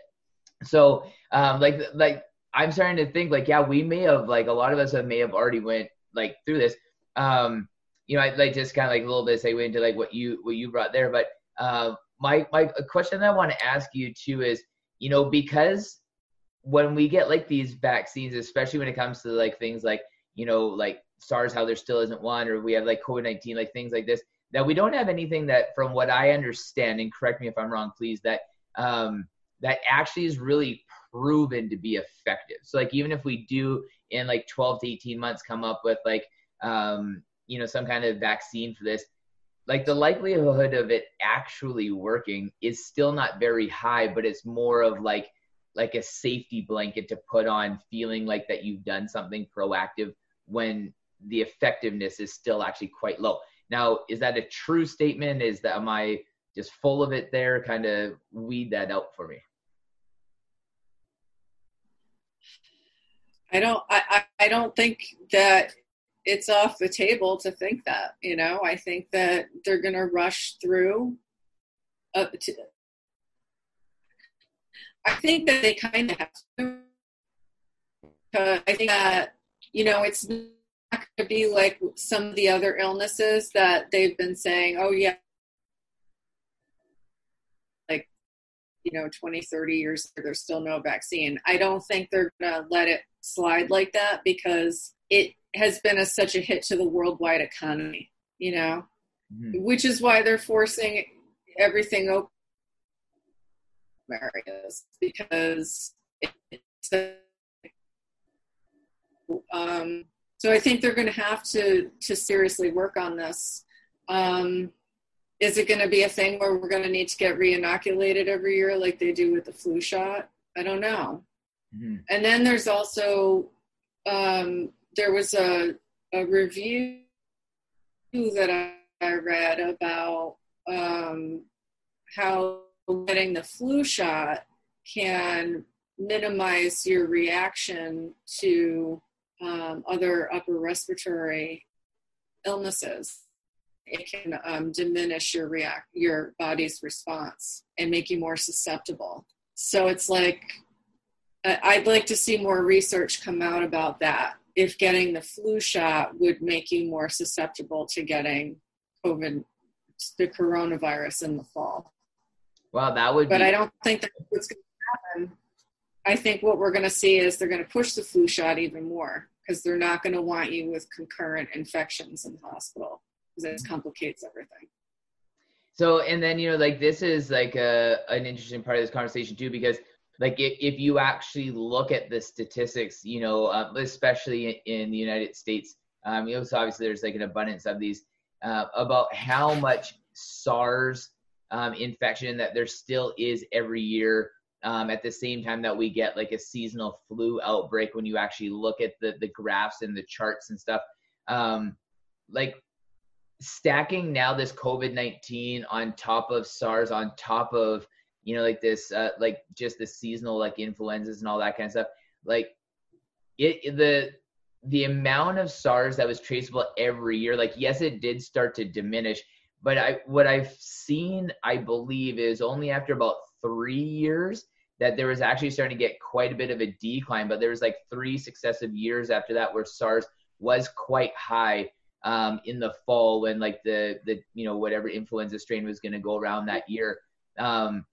So um like like I'm starting to think like yeah, we may have like a lot of us have may have already went like through this. Um you know, I like just kind of like a little bit segue into like what you what you brought there, but uh, my my question that I want to ask you too is, you know, because when we get like these vaccines, especially when it comes to like things like you know, like SARS, how there still isn't one, or we have like COVID 19, like things like this, that we don't have anything that, from what I understand, and correct me if I'm wrong, please, that um, that actually is really proven to be effective. So, like, even if we do in like 12 to 18 months come up with like, um, you know, some kind of vaccine for this, like the likelihood of it actually working is still not very high, but it's more of like, like a safety blanket to put on feeling like that you've done something proactive when the effectiveness is still actually quite low. Now, is that a true statement? Is that am I just full of it there? Kind of weed that out for me. I don't I, I don't think that it's off the table to think that, you know. I think that they're gonna rush through uh, to, I think that they kind of have to. I think that you know, it's not going to be like some of the other illnesses that they've been saying, oh, yeah, like, you know, 20, 30 years, there's still no vaccine. I don't think they're going to let it slide like that because it has been a, such a hit to the worldwide economy, you know, mm-hmm. which is why they're forcing everything open areas because it's a um, so I think they're going to have to to seriously work on this. Um, is it going to be a thing where we're going to need to get re-inoculated every year like they do with the flu shot? I don't know. Mm-hmm. And then there's also um, there was a a review that I, I read about um, how getting the flu shot can minimize your reaction to um, other upper respiratory illnesses. It can um, diminish your react your body's response and make you more susceptible. So it's like I'd like to see more research come out about that. If getting the flu shot would make you more susceptible to getting COVID, the coronavirus in the fall. Well, that would. But be- I don't think that's what's going to happen I think what we're going to see is they're going to push the flu shot even more because they're not going to want you with concurrent infections in the hospital because it complicates everything. So, and then, you know, like this is like a, an interesting part of this conversation too, because like if, if you actually look at the statistics, you know, uh, especially in the United States, um, you know, so obviously there's like an abundance of these uh, about how much SARS um, infection that there still is every year. Um, at the same time that we get like a seasonal flu outbreak, when you actually look at the the graphs and the charts and stuff, um, like stacking now this COVID nineteen on top of SARS, on top of you know like this uh, like just the seasonal like influenzas and all that kind of stuff, like it the the amount of SARS that was traceable every year, like yes, it did start to diminish, but I what I've seen, I believe, is only after about three years that there was actually starting to get quite a bit of a decline. But there was like three successive years after that where SARS was quite high um, in the fall when like the the you know whatever influenza strain was going to go around that year. Um,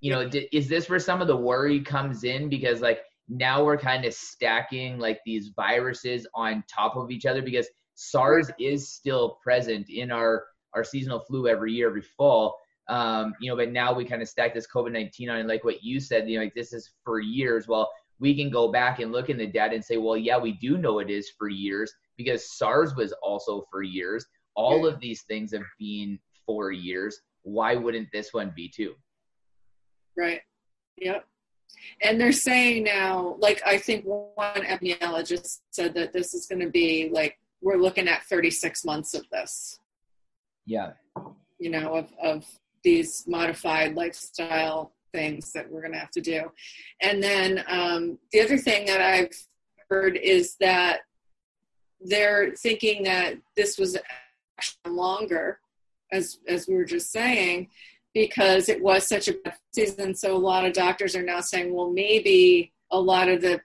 you know, is this where some of the worry comes in because like now we're kind of stacking like these viruses on top of each other because SARS is still present in our our seasonal flu every year, every fall. Um, you know, but now we kind of stack this COVID nineteen on, and like what you said, you know, like this is for years. Well, we can go back and look in the data and say, well, yeah, we do know it is for years because SARS was also for years. All of these things have been for years. Why wouldn't this one be too? Right. Yep. And they're saying now, like I think one epidemiologist said that this is going to be like we're looking at 36 months of this. Yeah. You know, of of these modified lifestyle things that we're going to have to do. And then um, the other thing that I've heard is that they're thinking that this was longer, as as we were just saying, because it was such a bad season. So a lot of doctors are now saying, well, maybe a lot of the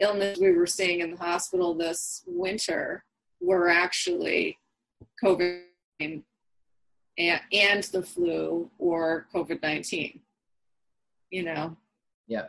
illness we were seeing in the hospital this winter were actually COVID and, and the flu or COVID 19. You know? Yeah.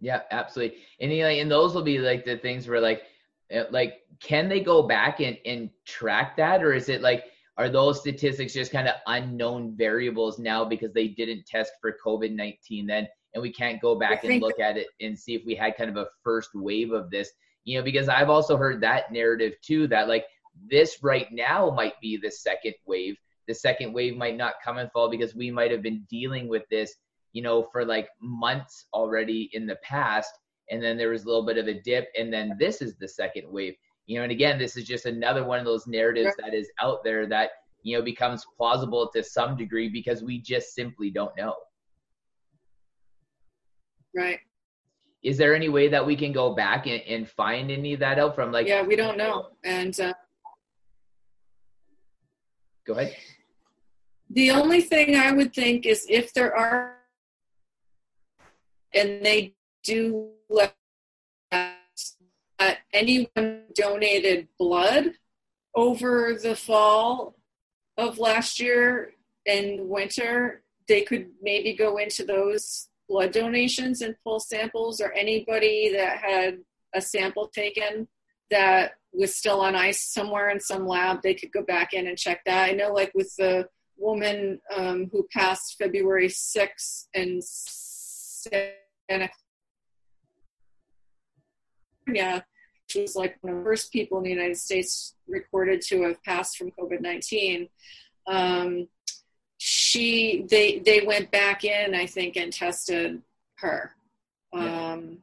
Yeah, absolutely. And, you know, and those will be like the things where, like, eh, like, can they go back and, and track that? Or is it like, are those statistics just kind of unknown variables now because they didn't test for COVID 19 then? And we can't go back and look at it and see if we had kind of a first wave of this, you know, because I've also heard that narrative too that like this right now might be the second wave. The second wave might not come and fall because we might have been dealing with this, you know, for like months already in the past. And then there was a little bit of a dip. And then this is the second wave you know and again this is just another one of those narratives that is out there that you know becomes plausible to some degree because we just simply don't know right is there any way that we can go back and, and find any of that out from like yeah we don't know and uh, go ahead. The only thing i would think is if there are and they do let uh, anyone donated blood over the fall of last year and winter, they could maybe go into those blood donations and pull samples, or anybody that had a sample taken that was still on ice somewhere in some lab, they could go back in and check that. I know, like with the woman um, who passed February 6th in Santa California, she was like one of the first people in the United States recorded to have passed from COVID 19. Um, she they they went back in, I think, and tested her. Yeah. Um,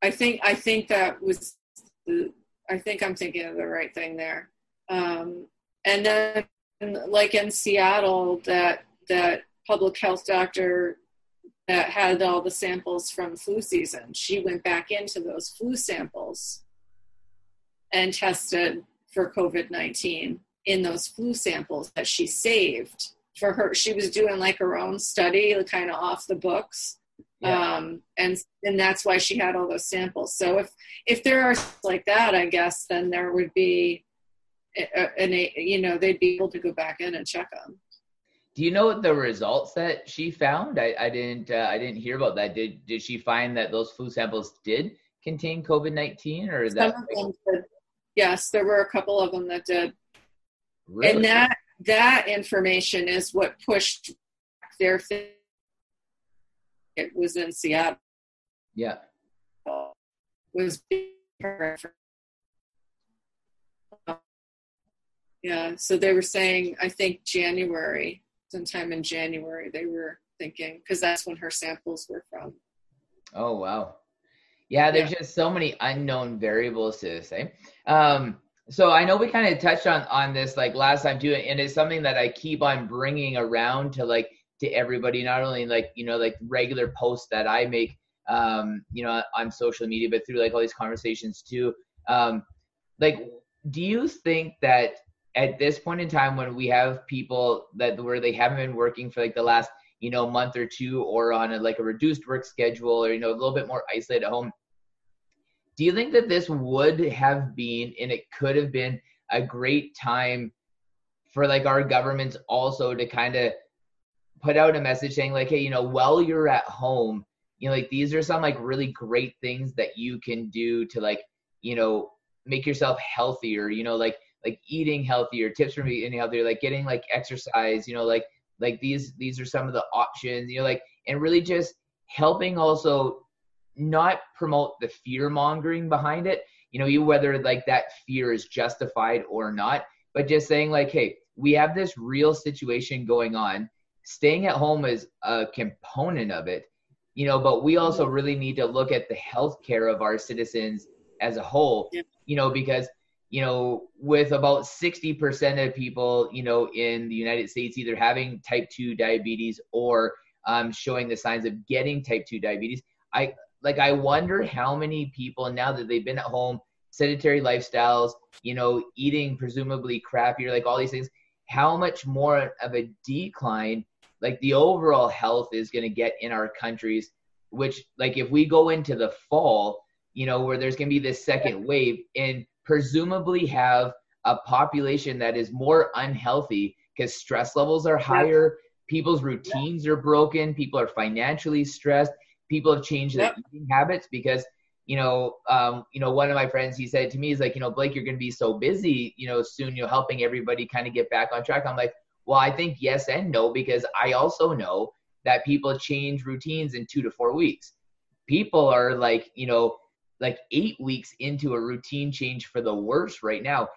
I think I think that was the, I think I'm thinking of the right thing there. Um, and then like in Seattle, that that public health doctor that had all the samples from flu season. She went back into those flu samples and tested for COVID 19 in those flu samples that she saved for her. She was doing like her own study, kind of off the books. Yeah. Um, and and that's why she had all those samples. So if if there are like that, I guess then there would be, an you know, they'd be able to go back in and check them. Do you know what the results that she found? I, I didn't uh, I didn't hear about that. Did did she find that those flu samples did contain COVID nineteen, or is that? Yes, there were a couple of them that did. Really? And that that information is what pushed their it was in Seattle. Yeah. Was yeah, so they were saying I think January, sometime in January, they were thinking because that's when her samples were from. Oh wow. Yeah, there's yeah. just so many unknown variables to this thing. Um, so I know we kind of touched on on this like last time too, and it's something that I keep on bringing around to like to everybody, not only like you know like regular posts that I make, um, you know, on social media, but through like all these conversations too. Um, like, do you think that at this point in time when we have people that where they haven't been working for like the last you know month or two or on a, like a reduced work schedule or you know a little bit more isolated at home do you think that this would have been and it could have been a great time for like our governments also to kind of put out a message saying like hey you know while you're at home you know like these are some like really great things that you can do to like you know make yourself healthier you know like like eating healthier tips for eating healthier like getting like exercise you know like like these these are some of the options you know like and really just helping also not promote the fear mongering behind it you know you whether like that fear is justified or not but just saying like hey we have this real situation going on staying at home is a component of it you know but we also really need to look at the health care of our citizens as a whole yeah. you know because you know with about 60% of people you know in the united states either having type 2 diabetes or um, showing the signs of getting type 2 diabetes i like i wonder how many people now that they've been at home sedentary lifestyles you know eating presumably crappier like all these things how much more of a decline like the overall health is going to get in our countries which like if we go into the fall you know where there's going to be this second wave and presumably have a population that is more unhealthy because stress levels are higher people's routines are broken people are financially stressed people have changed their eating habits because you know um, you know one of my friends he said to me he's like you know blake you're going to be so busy you know soon you're helping everybody kind of get back on track. I'm like well, I think yes and no because I also know that people change routines in two to four weeks. People are like, you know, like eight weeks into a routine change for the worse right now.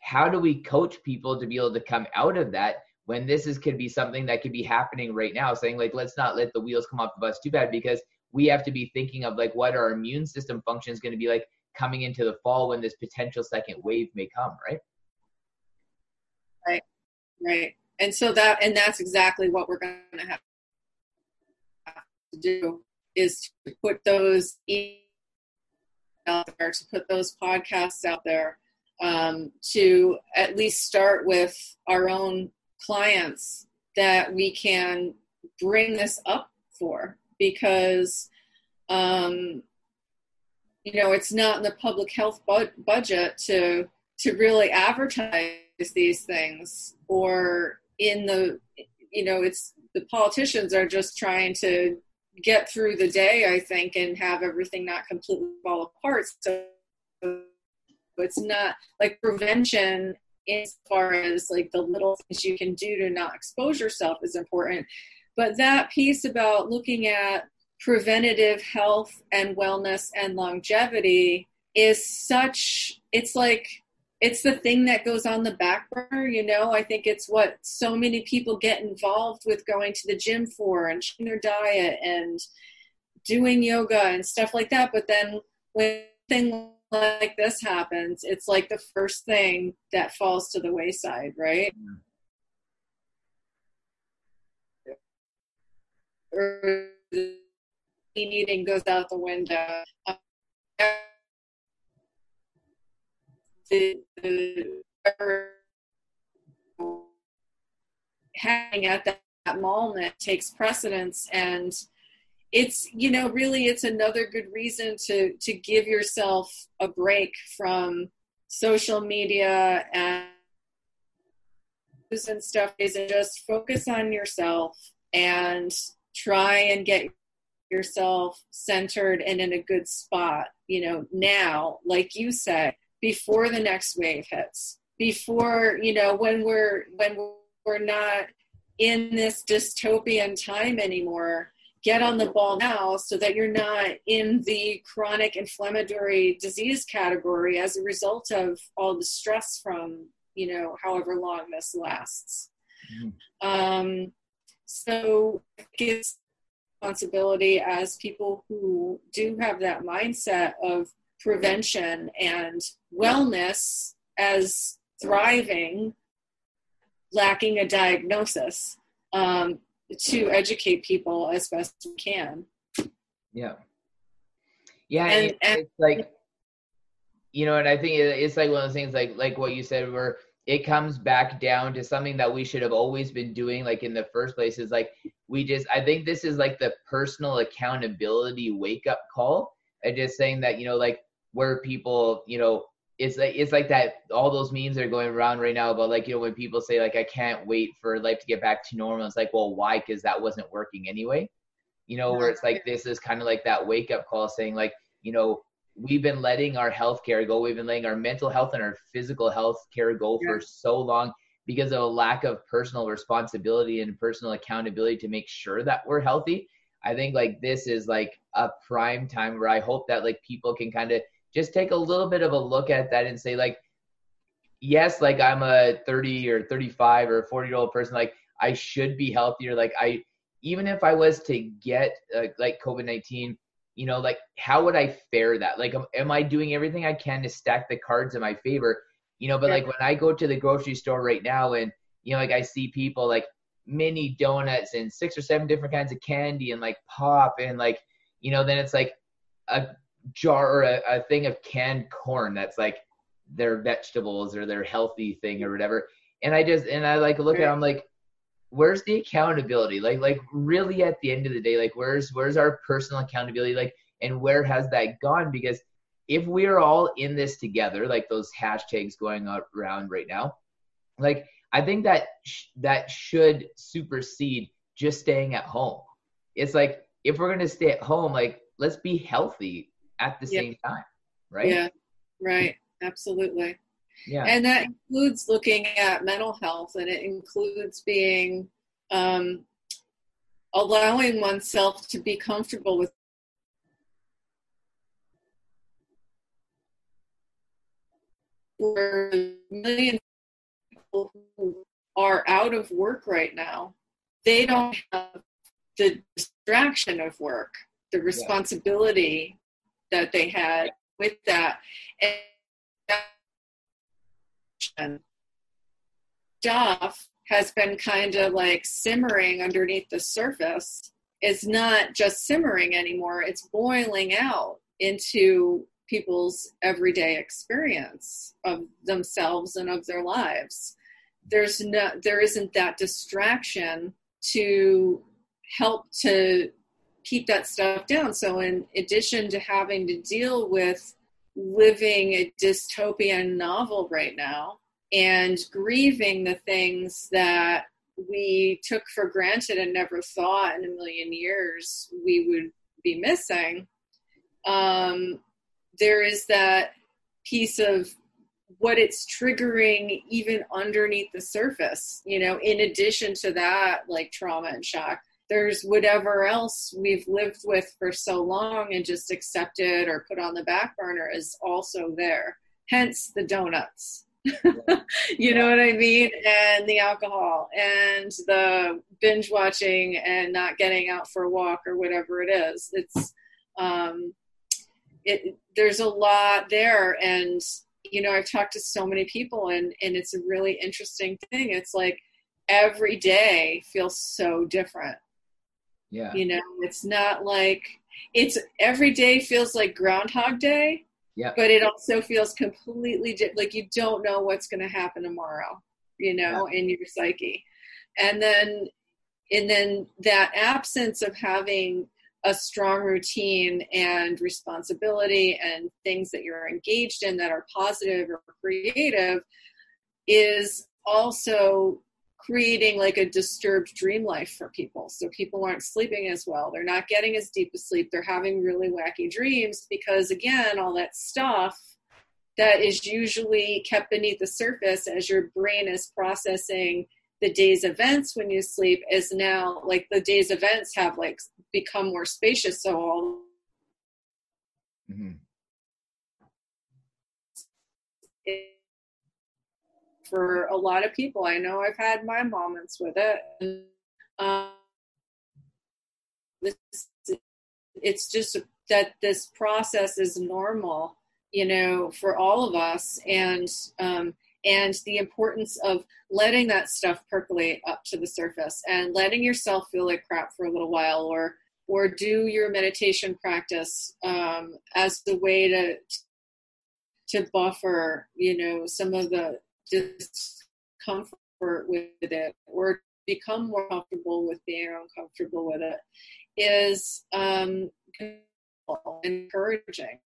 How do we coach people to be able to come out of that when this is could be something that could be happening right now? Saying like, let's not let the wheels come off the bus too bad because we have to be thinking of like what our immune system function is going to be like coming into the fall when this potential second wave may come, right? Right, right and so that and that's exactly what we're going to have to do is to put those out there to put those podcasts out there um, to at least start with our own clients that we can bring this up for. Because um, you know it's not in the public health bu- budget to to really advertise these things or in the you know it's the politicians are just trying to get through the day i think and have everything not completely fall apart. So it's not like prevention as far as like the little things you can do to not expose yourself is important. But that piece about looking at preventative health and wellness and longevity is such it's like it's the thing that goes on the back burner you know? I think it's what so many people get involved with going to the gym for and changing their diet and doing yoga and stuff like that. But then when thing like this happens it's like the first thing that falls to the wayside right? Or eating goes out the window the happening at that, that moment takes precedence and it's you know really it's another good reason to to give yourself a break from social media and and stuff is just focus on yourself and try and get yourself centered and in a good spot you know now like you said before the next wave hits before you know when we're when we're not in this dystopian time anymore get on the ball now so that you're not in the chronic inflammatory disease category as a result of all the stress from you know however long this lasts mm-hmm. um, so it's responsibility as people who do have that mindset of prevention and wellness as thriving lacking a diagnosis um, to educate people as best we can. Yeah. Yeah. And, and it's like, you know, and I think it's like one of those things like, like what you said, where it comes back down to something that we should have always been doing, like in the first place is like, we just, I think this is like the personal accountability wake up call. And just saying that, you know, like where people, you know, it's like it's like that all those memes are going around right now about like you know when people say like i can't wait for life to get back to normal it's like well why? Because that wasn't working anyway. You know where it's like this is kind of like that wake up call saying like you know we've been letting our health care go we've been letting our mental health and our physical health care go yeah. for so long because of a lack of personal responsibility and personal accountability to make sure that we're healthy. I think like this is like a prime time where i hope that like people can kind of just take a little bit of a look at that and say like yes like i'm a 30 or 35 or 40 year old person like i should be healthier. Like i even if i was to get uh, like covid-19 you know like how would i fare that? Like am, am, i doing everything i can to stack the cards in my favor? You know but like when i go to the grocery store right now and you know like i see people like mini donuts and six or seven different kinds of candy and like pop and like you know then it's like a jar or a, a thing of canned corn that's like their vegetables or their healthy thing or whatever. And I just and I like look at them like, where's the accountability? Like like really at the end of the day, like where's where's our personal accountability? Like and where has that gone? Because if we are all in this together, like those hashtags going around right now, like I think that sh- that should supersede just staying at home. It's like if we're gonna stay at home, like let's be healthy at the same time, right? Yeah, right. Absolutely. Yeah. And that includes looking at mental health and it includes being um, allowing oneself to be comfortable with millions of people who are out of work right now, they don't have the distraction of work, the responsibility that they had with that. And stuff has been kind of like simmering underneath the surface. It's not just simmering anymore, it's boiling out into people's everyday experience of themselves and of their lives. There's no there isn't that distraction to help to keep that stuff down. So, in addition to having to deal with living a dystopian novel right now and grieving the things that we took for granted and never thought in a million years we would be missing, um, there is that piece of what it's triggering even underneath the surface you know in addition to that like trauma and shock there's whatever else we've lived with for so long and just accepted or put on the back burner is also there. Hence the donuts. you know what I mean? And the alcohol and the binge watching and not getting out for a walk or whatever it is. It's um it there's a lot there and you know I've talked to so many people and and it's a really interesting thing. It's like every day feels so different yeah. You know, it's not like it's every day feels like Groundhog Day. Yeah. But it also feels completely like you don't know what's going to happen tomorrow, you know, yeah. in your psyche. And then and then that absence of having a strong routine and responsibility and things that you're engaged in that are positive or creative is also creating like a disturbed dream life for people. So people aren't sleeping as well. They're not getting as deep a sleep. They're having really wacky dreams because, again, all that stuff that is usually kept beneath the surface as your brain is processing the day's events when you sleep is now like the day's events have like become more spacious. So all mm-hmm. For a lot of people, I know I've had my moments with it. And, um, this, it's just that this process is normal, you know, for all of us, and um, and the importance of letting that stuff percolate up to the surface and letting yourself feel like crap for a little while, or or do your meditation practice um, as the way to to buffer, you know, some of the discomfort with it, or become more comfortable with being uncomfortable with it, is um, encouraging.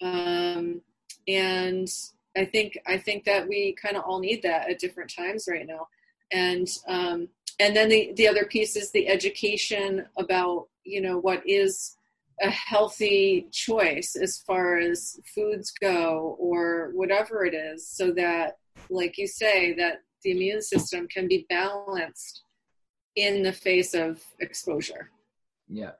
Um, and I think I think that we kind of all need that at different times right now. And um, and then the the other piece is the education about you know what is a healthy choice as far as foods go or whatever it is so that like you say that the immune system can be balanced in the face of exposure. Yeah.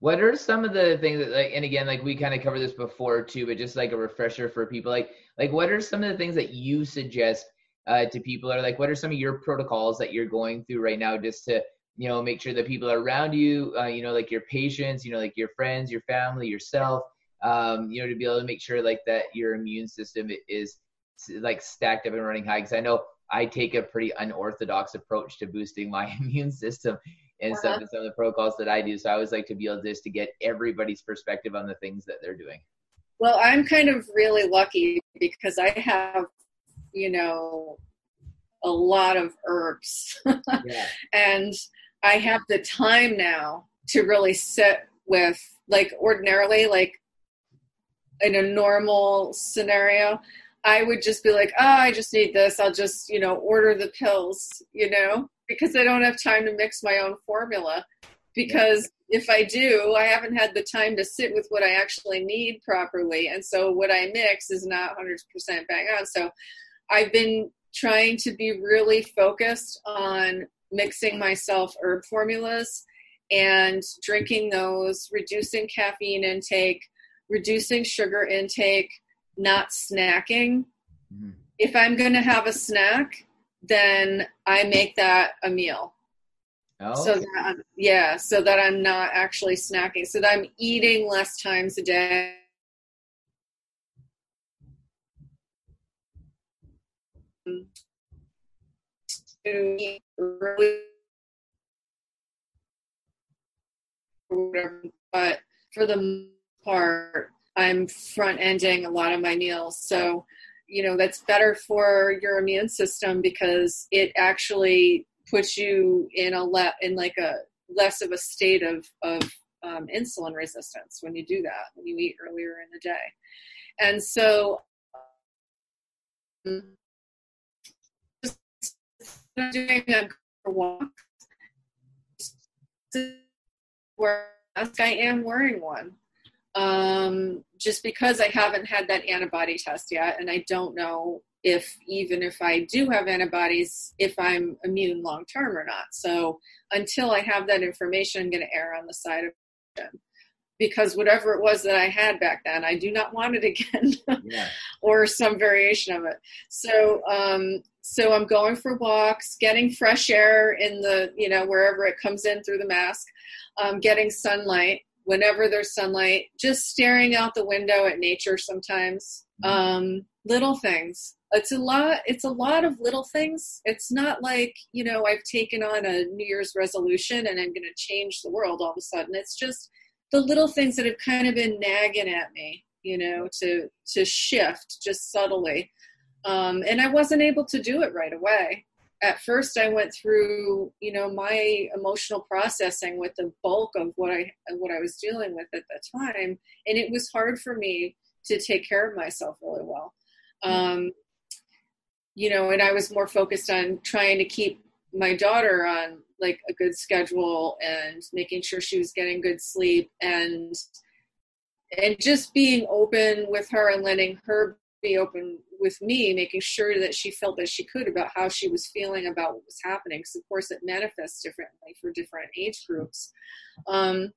What are some of the things that like and again like we kind of covered this before too but just like a refresher for people like like what are some of the things that you suggest uh, to people or like what are some of your protocols that you're going through right now just to you know make sure that people around you uh, you know like your patients you know like your friends your family yourself um, you know to be able to make sure like that your immune system is like stacked up and running high because i know i take a pretty unorthodox approach to boosting my immune system and uh-huh. some, some of the protocols that I do. So I always like to be able just to get everybody's perspective on the things that they're doing. Well, I'm kind of really lucky because I have, you know, a lot of herbs. yeah. And I have the time now to really sit with, like, ordinarily, like, in a normal scenario, I would just be like, oh, I just need this. I'll just, you know, order the pills, you know? because I don't have time to mix my own formula. Because if I do, I haven't had the time to sit with what I actually need properly. And so what I mix is not 100% bang on. So I've been trying to be really focused on mixing myself herb formulas and drinking those, reducing caffeine intake, reducing sugar intake, not snacking. Mm-hmm. If I'm going to have a snack, then I make that a meal. Oh. So that yeah, so that I'm not actually snacking, so that I'm eating less times a day. To eat early but for the part, I'm front ending a lot of my meals. So you know that's better for your immune system because it actually puts you in a le- in like a less of a state of of um, insulin resistance when you do that when you eat earlier in the day. And so um, doing a walk. Where I am wearing one um, just because I haven't had that antibody test yet, and I don't know if even if I do have antibodies, if I'm immune long term or not. So until I have that information, I'm going to err on the side of caution because whatever it was that I had back then, I do not want it again, yeah. or some variation of it. So, um, so I'm going for walks, getting fresh air in the, you know, wherever it comes in through the mask, um, getting sunlight whenever there's sunlight, just staring out the window at nature sometimes. Mm-hmm. Um, little things. It's a lot. It's a lot of little things. It's not like you know I've taken on a New Year's resolution and I'm going to change the world all of a sudden. It's just the little things that have kind of been nagging at me, you know, to to shift just subtly. Um, and I wasn't able to do it right away at first I went through, you know, my emotional processing with the bulk of what I what I was dealing with at the time, and it was hard for me to take care of myself really well. Um, you know, and I was more focused on trying to keep my daughter on like a good schedule and making sure she was getting good sleep and and just being open with her and letting her be open with me, making sure that she felt that she could about how she was feeling about what was happening. Because, of course, it manifests differently for different age groups. Um,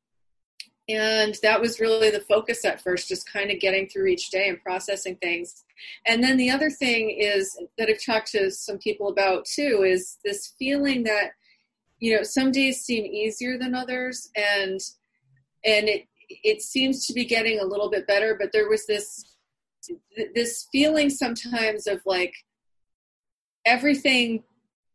and that was really the focus at first, just kind of getting through each day and processing things. And then the other thing is that I've talked to some people about too is this feeling that, you know, some days seem easier than others. And, and it, it seems to be getting a little bit better, but there was this this feeling sometimes of like everything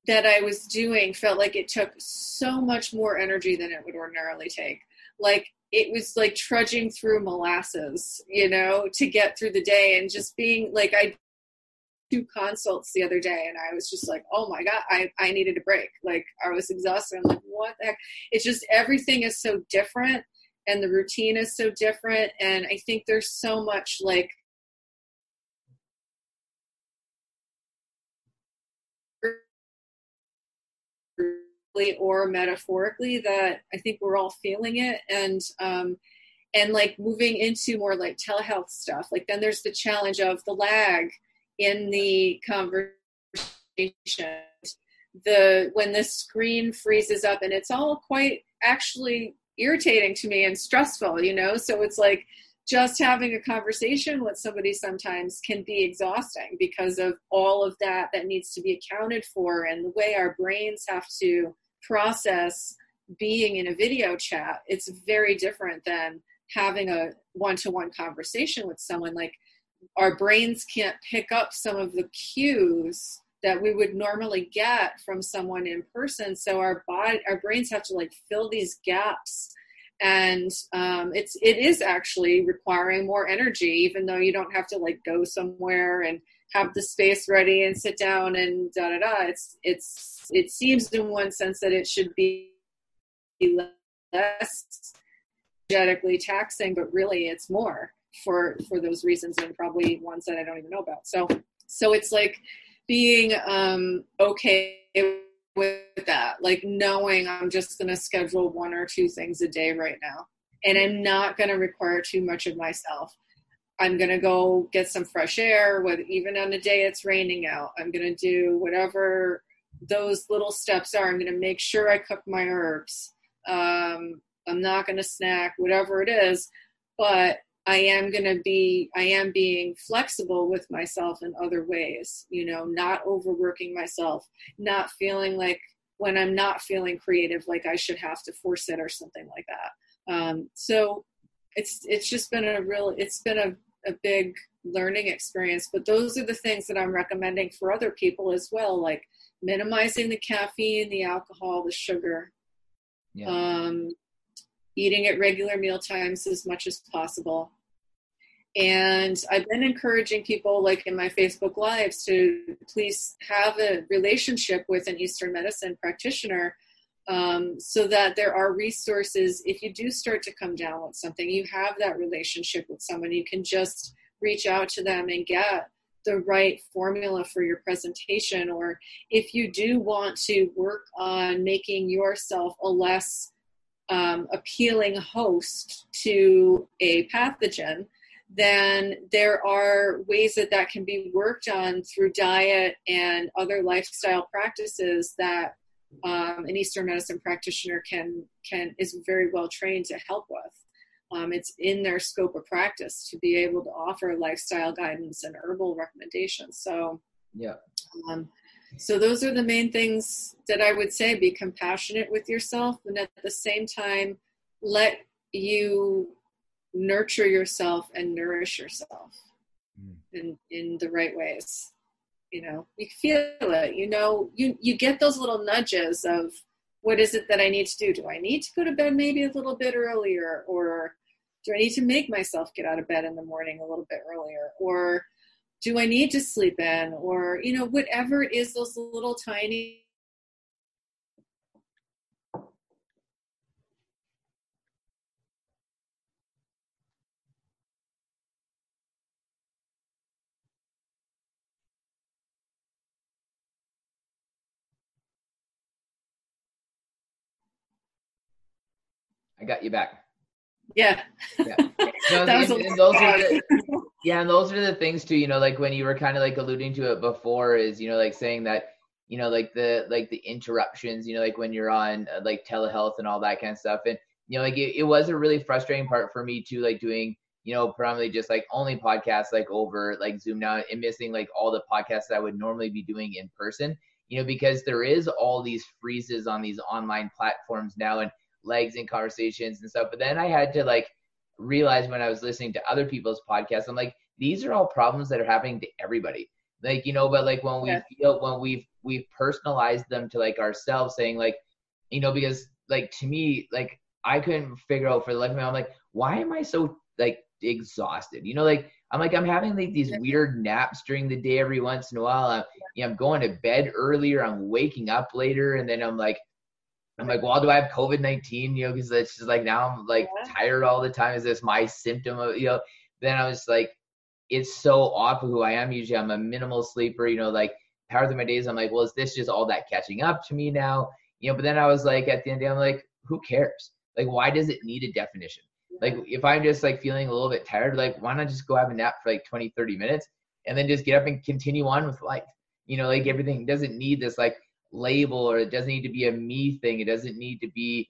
that I was doing felt like it took so much more energy than it would ordinarily take. Like it was like trudging through molasses, you know, to get through the day and just being like I two consults the other day and I was just like, oh my God, I, I needed a break. Like I was exhausted. I'm like, what the heck? It's just everything is so different and the routine is so different. And I think there's so much like or metaphorically that I think we're all feeling it and um, and like moving into more like telehealth stuff. Like then there's the challenge of the lag in the conversation. The when the screen freezes up and it's all quite actually irritating to me and stressful, you know. So it's like just having a conversation with somebody sometimes can be exhausting because of all of that that needs to be accounted for and the way our brains have to process being in a video chat it's very different than having a one-to-one conversation with someone. Like our brains can't pick up some of the cues that we would normally get from someone in person. So our body our brains have to like fill these gaps. And um, it's it is actually requiring more energy even though you don't have to like go somewhere and have the space ready and sit down and da da da it's it's it seems in one sense that it should be less energetically taxing but really it's more for for those reasons and probably ones that i don't even know about. So so it's like being um okay with that like knowing i'm just going to schedule one or two things a day right now and i'm not going to require too much of myself. I'm going to go get some fresh air with even on a day it's raining out i'm going to do whatever those little steps are i'm going to make sure i cook my herbs um, i'm not going to snack whatever it is but I am going to be, I am being flexible with myself in other ways, you know, not overworking myself, not feeling like when I'm not feeling creative, like I should have to force it or something like that. Um, so it's, it's just been a real, it's been a, a big learning experience, but those are the things that I'm recommending for other people as well, like minimizing the caffeine, the alcohol, the sugar, yeah. um, eating at regular meal times as much as possible. And I've been encouraging people, like in my Facebook Lives, to please have a relationship with an Eastern medicine practitioner um, so that there are resources. If you do start to come down with something, you have that relationship with someone. You can just reach out to them and get the right formula for your presentation. Or if you do want to work on making yourself a less um, appealing host to a pathogen, then there are ways that that can be worked on through diet and other lifestyle practices that um, an Eastern medicine practitioner can can is very well trained to help with. Um, it's in their scope of practice to be able to offer lifestyle guidance and herbal recommendations. So, yeah. Um, so those are the main things that I would say be compassionate with yourself and at the same time let you nurture yourself and nourish yourself mm. in in the right ways. You know, you feel it, you know, you you get those little nudges of what is it that I need to do? Do I need to go to bed maybe a little bit earlier or do I need to make myself get out of bed in the morning a little bit earlier or do I need to sleep in? Or, you know, whatever it is, those little tiny I got you back. Yeah. yeah. that was and, and those are the, yeah, and those are the things too. You know, like when you were kind of like alluding to it before, is you know like saying that you know like the like the interruptions. You know, like when you're on uh, like telehealth and all that kind of stuff, and you know like it, it was a really frustrating part for me too, like doing you know, probably just like only podcasts like over like Zoom now and missing like all the podcasts that I would normally be doing in person, you know, because there is all these freezes on these online platforms now and legs and conversations and stuff. But then I had to like realize when I was listening to other people's podcasts, I'm like, these are all problems that are happening to everybody. Like, you know, but like when we yeah. feel when we've we've personalized them to like ourselves saying like, you know, because like to me, like I couldn't figure out for the life of me, I'm like, why am I so like exhausted. You know, like I'm like I'm having like these weird naps during the day every once in a while. I'm, you know, I'm going to bed earlier. I'm waking up later, and then I'm like, I'm like, well, do I have COVID nineteen? You know, because it's just like now I'm like yeah. tired all the time. Is this my symptom of you know? Then I was like, it's so off of who I am. Usually I'm a minimal sleeper. You know, like power through my days. I'm like, well, is this just all that catching up to me now? You know, but then I was like, at the end of the day, I'm like, who cares? Like, why does it need a definition? Like if I'm just like feeling a little bit tired, like why not just go have a nap for like 20, 30 minutes and then just get up and continue on with life? You know, like everything doesn't need this like label or it doesn't need to be a me thing. It doesn't need to be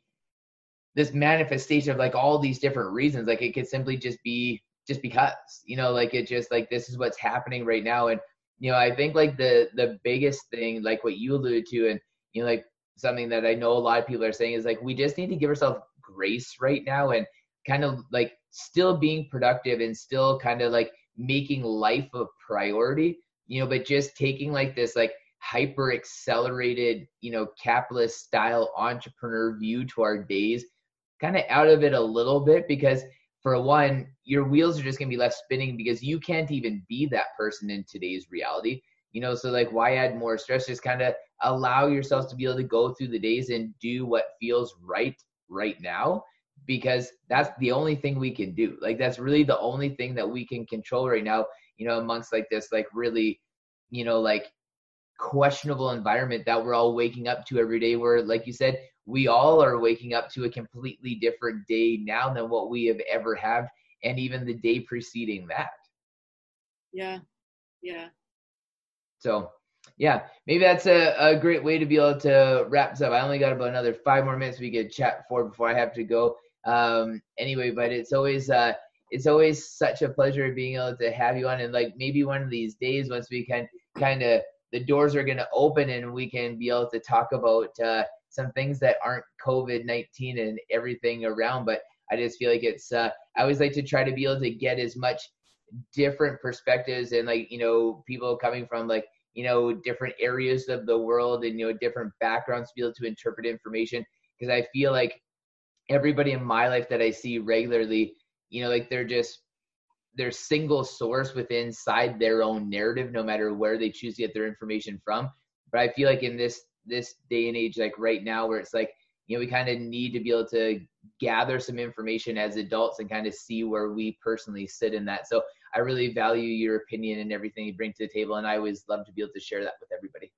this manifestation of like all these different reasons. Like it could simply just be just because, you know, like it just like this is what's happening right now. And, you know, I think like the the biggest thing, like what you alluded to and you know, like something that I know a lot of people are saying is like we just need to give ourselves grace right now and kind of like still being productive and still kind of like making life a priority, you know, but just taking like this like hyper accelerated, you know, capitalist style entrepreneur view to our days, kind of out of it a little bit because for one, your wheels are just gonna be left spinning because you can't even be that person in today's reality. You know, so like why add more stress? Just kind of allow yourselves to be able to go through the days and do what feels right right now because that's the only thing we can do. Like that's really the only thing that we can control right now, you know, amongst like this like really, you know, like questionable environment that we're all waking up to every day where like you said, we all are waking up to a completely different day now than what we have ever had and even the day preceding that. Yeah. Yeah. So yeah, maybe that's a, a great way to be able to wrap this up. I only got about another five more minutes we could chat for before I have to go. Um, anyway, but it's always uh, it's always such a pleasure being able to have you on, and like maybe one of these days, once we can kind of the doors are going to open and we can be able to talk about uh, some things that aren't COVID nineteen and everything around. But I just feel like it's uh, I always like to try to be able to get as much different perspectives and like you know people coming from like you know different areas of the world and you know different backgrounds to be able to interpret information because I feel like everybody in my life that I see regularly, you know, like they're just they're single source within inside their own narrative, no matter where they choose to get their information from. But I feel like in this this day and age, like right now, where it's like, you know, we kind of need to be able to gather some information as adults and kind of see where we personally sit in that. So I really value your opinion and everything you bring to the table, and I always love to be able to share that with everybody.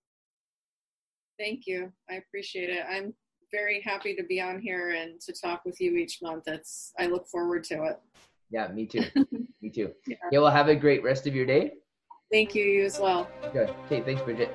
Thank you. I appreciate it. I'm very happy to be on here and to talk with you each month. That's I look forward to it. Yeah, me too. me too. Yeah. yeah. Well, have a great rest of your day. Thank you. You as well. Good. Okay. Thanks, Bridget.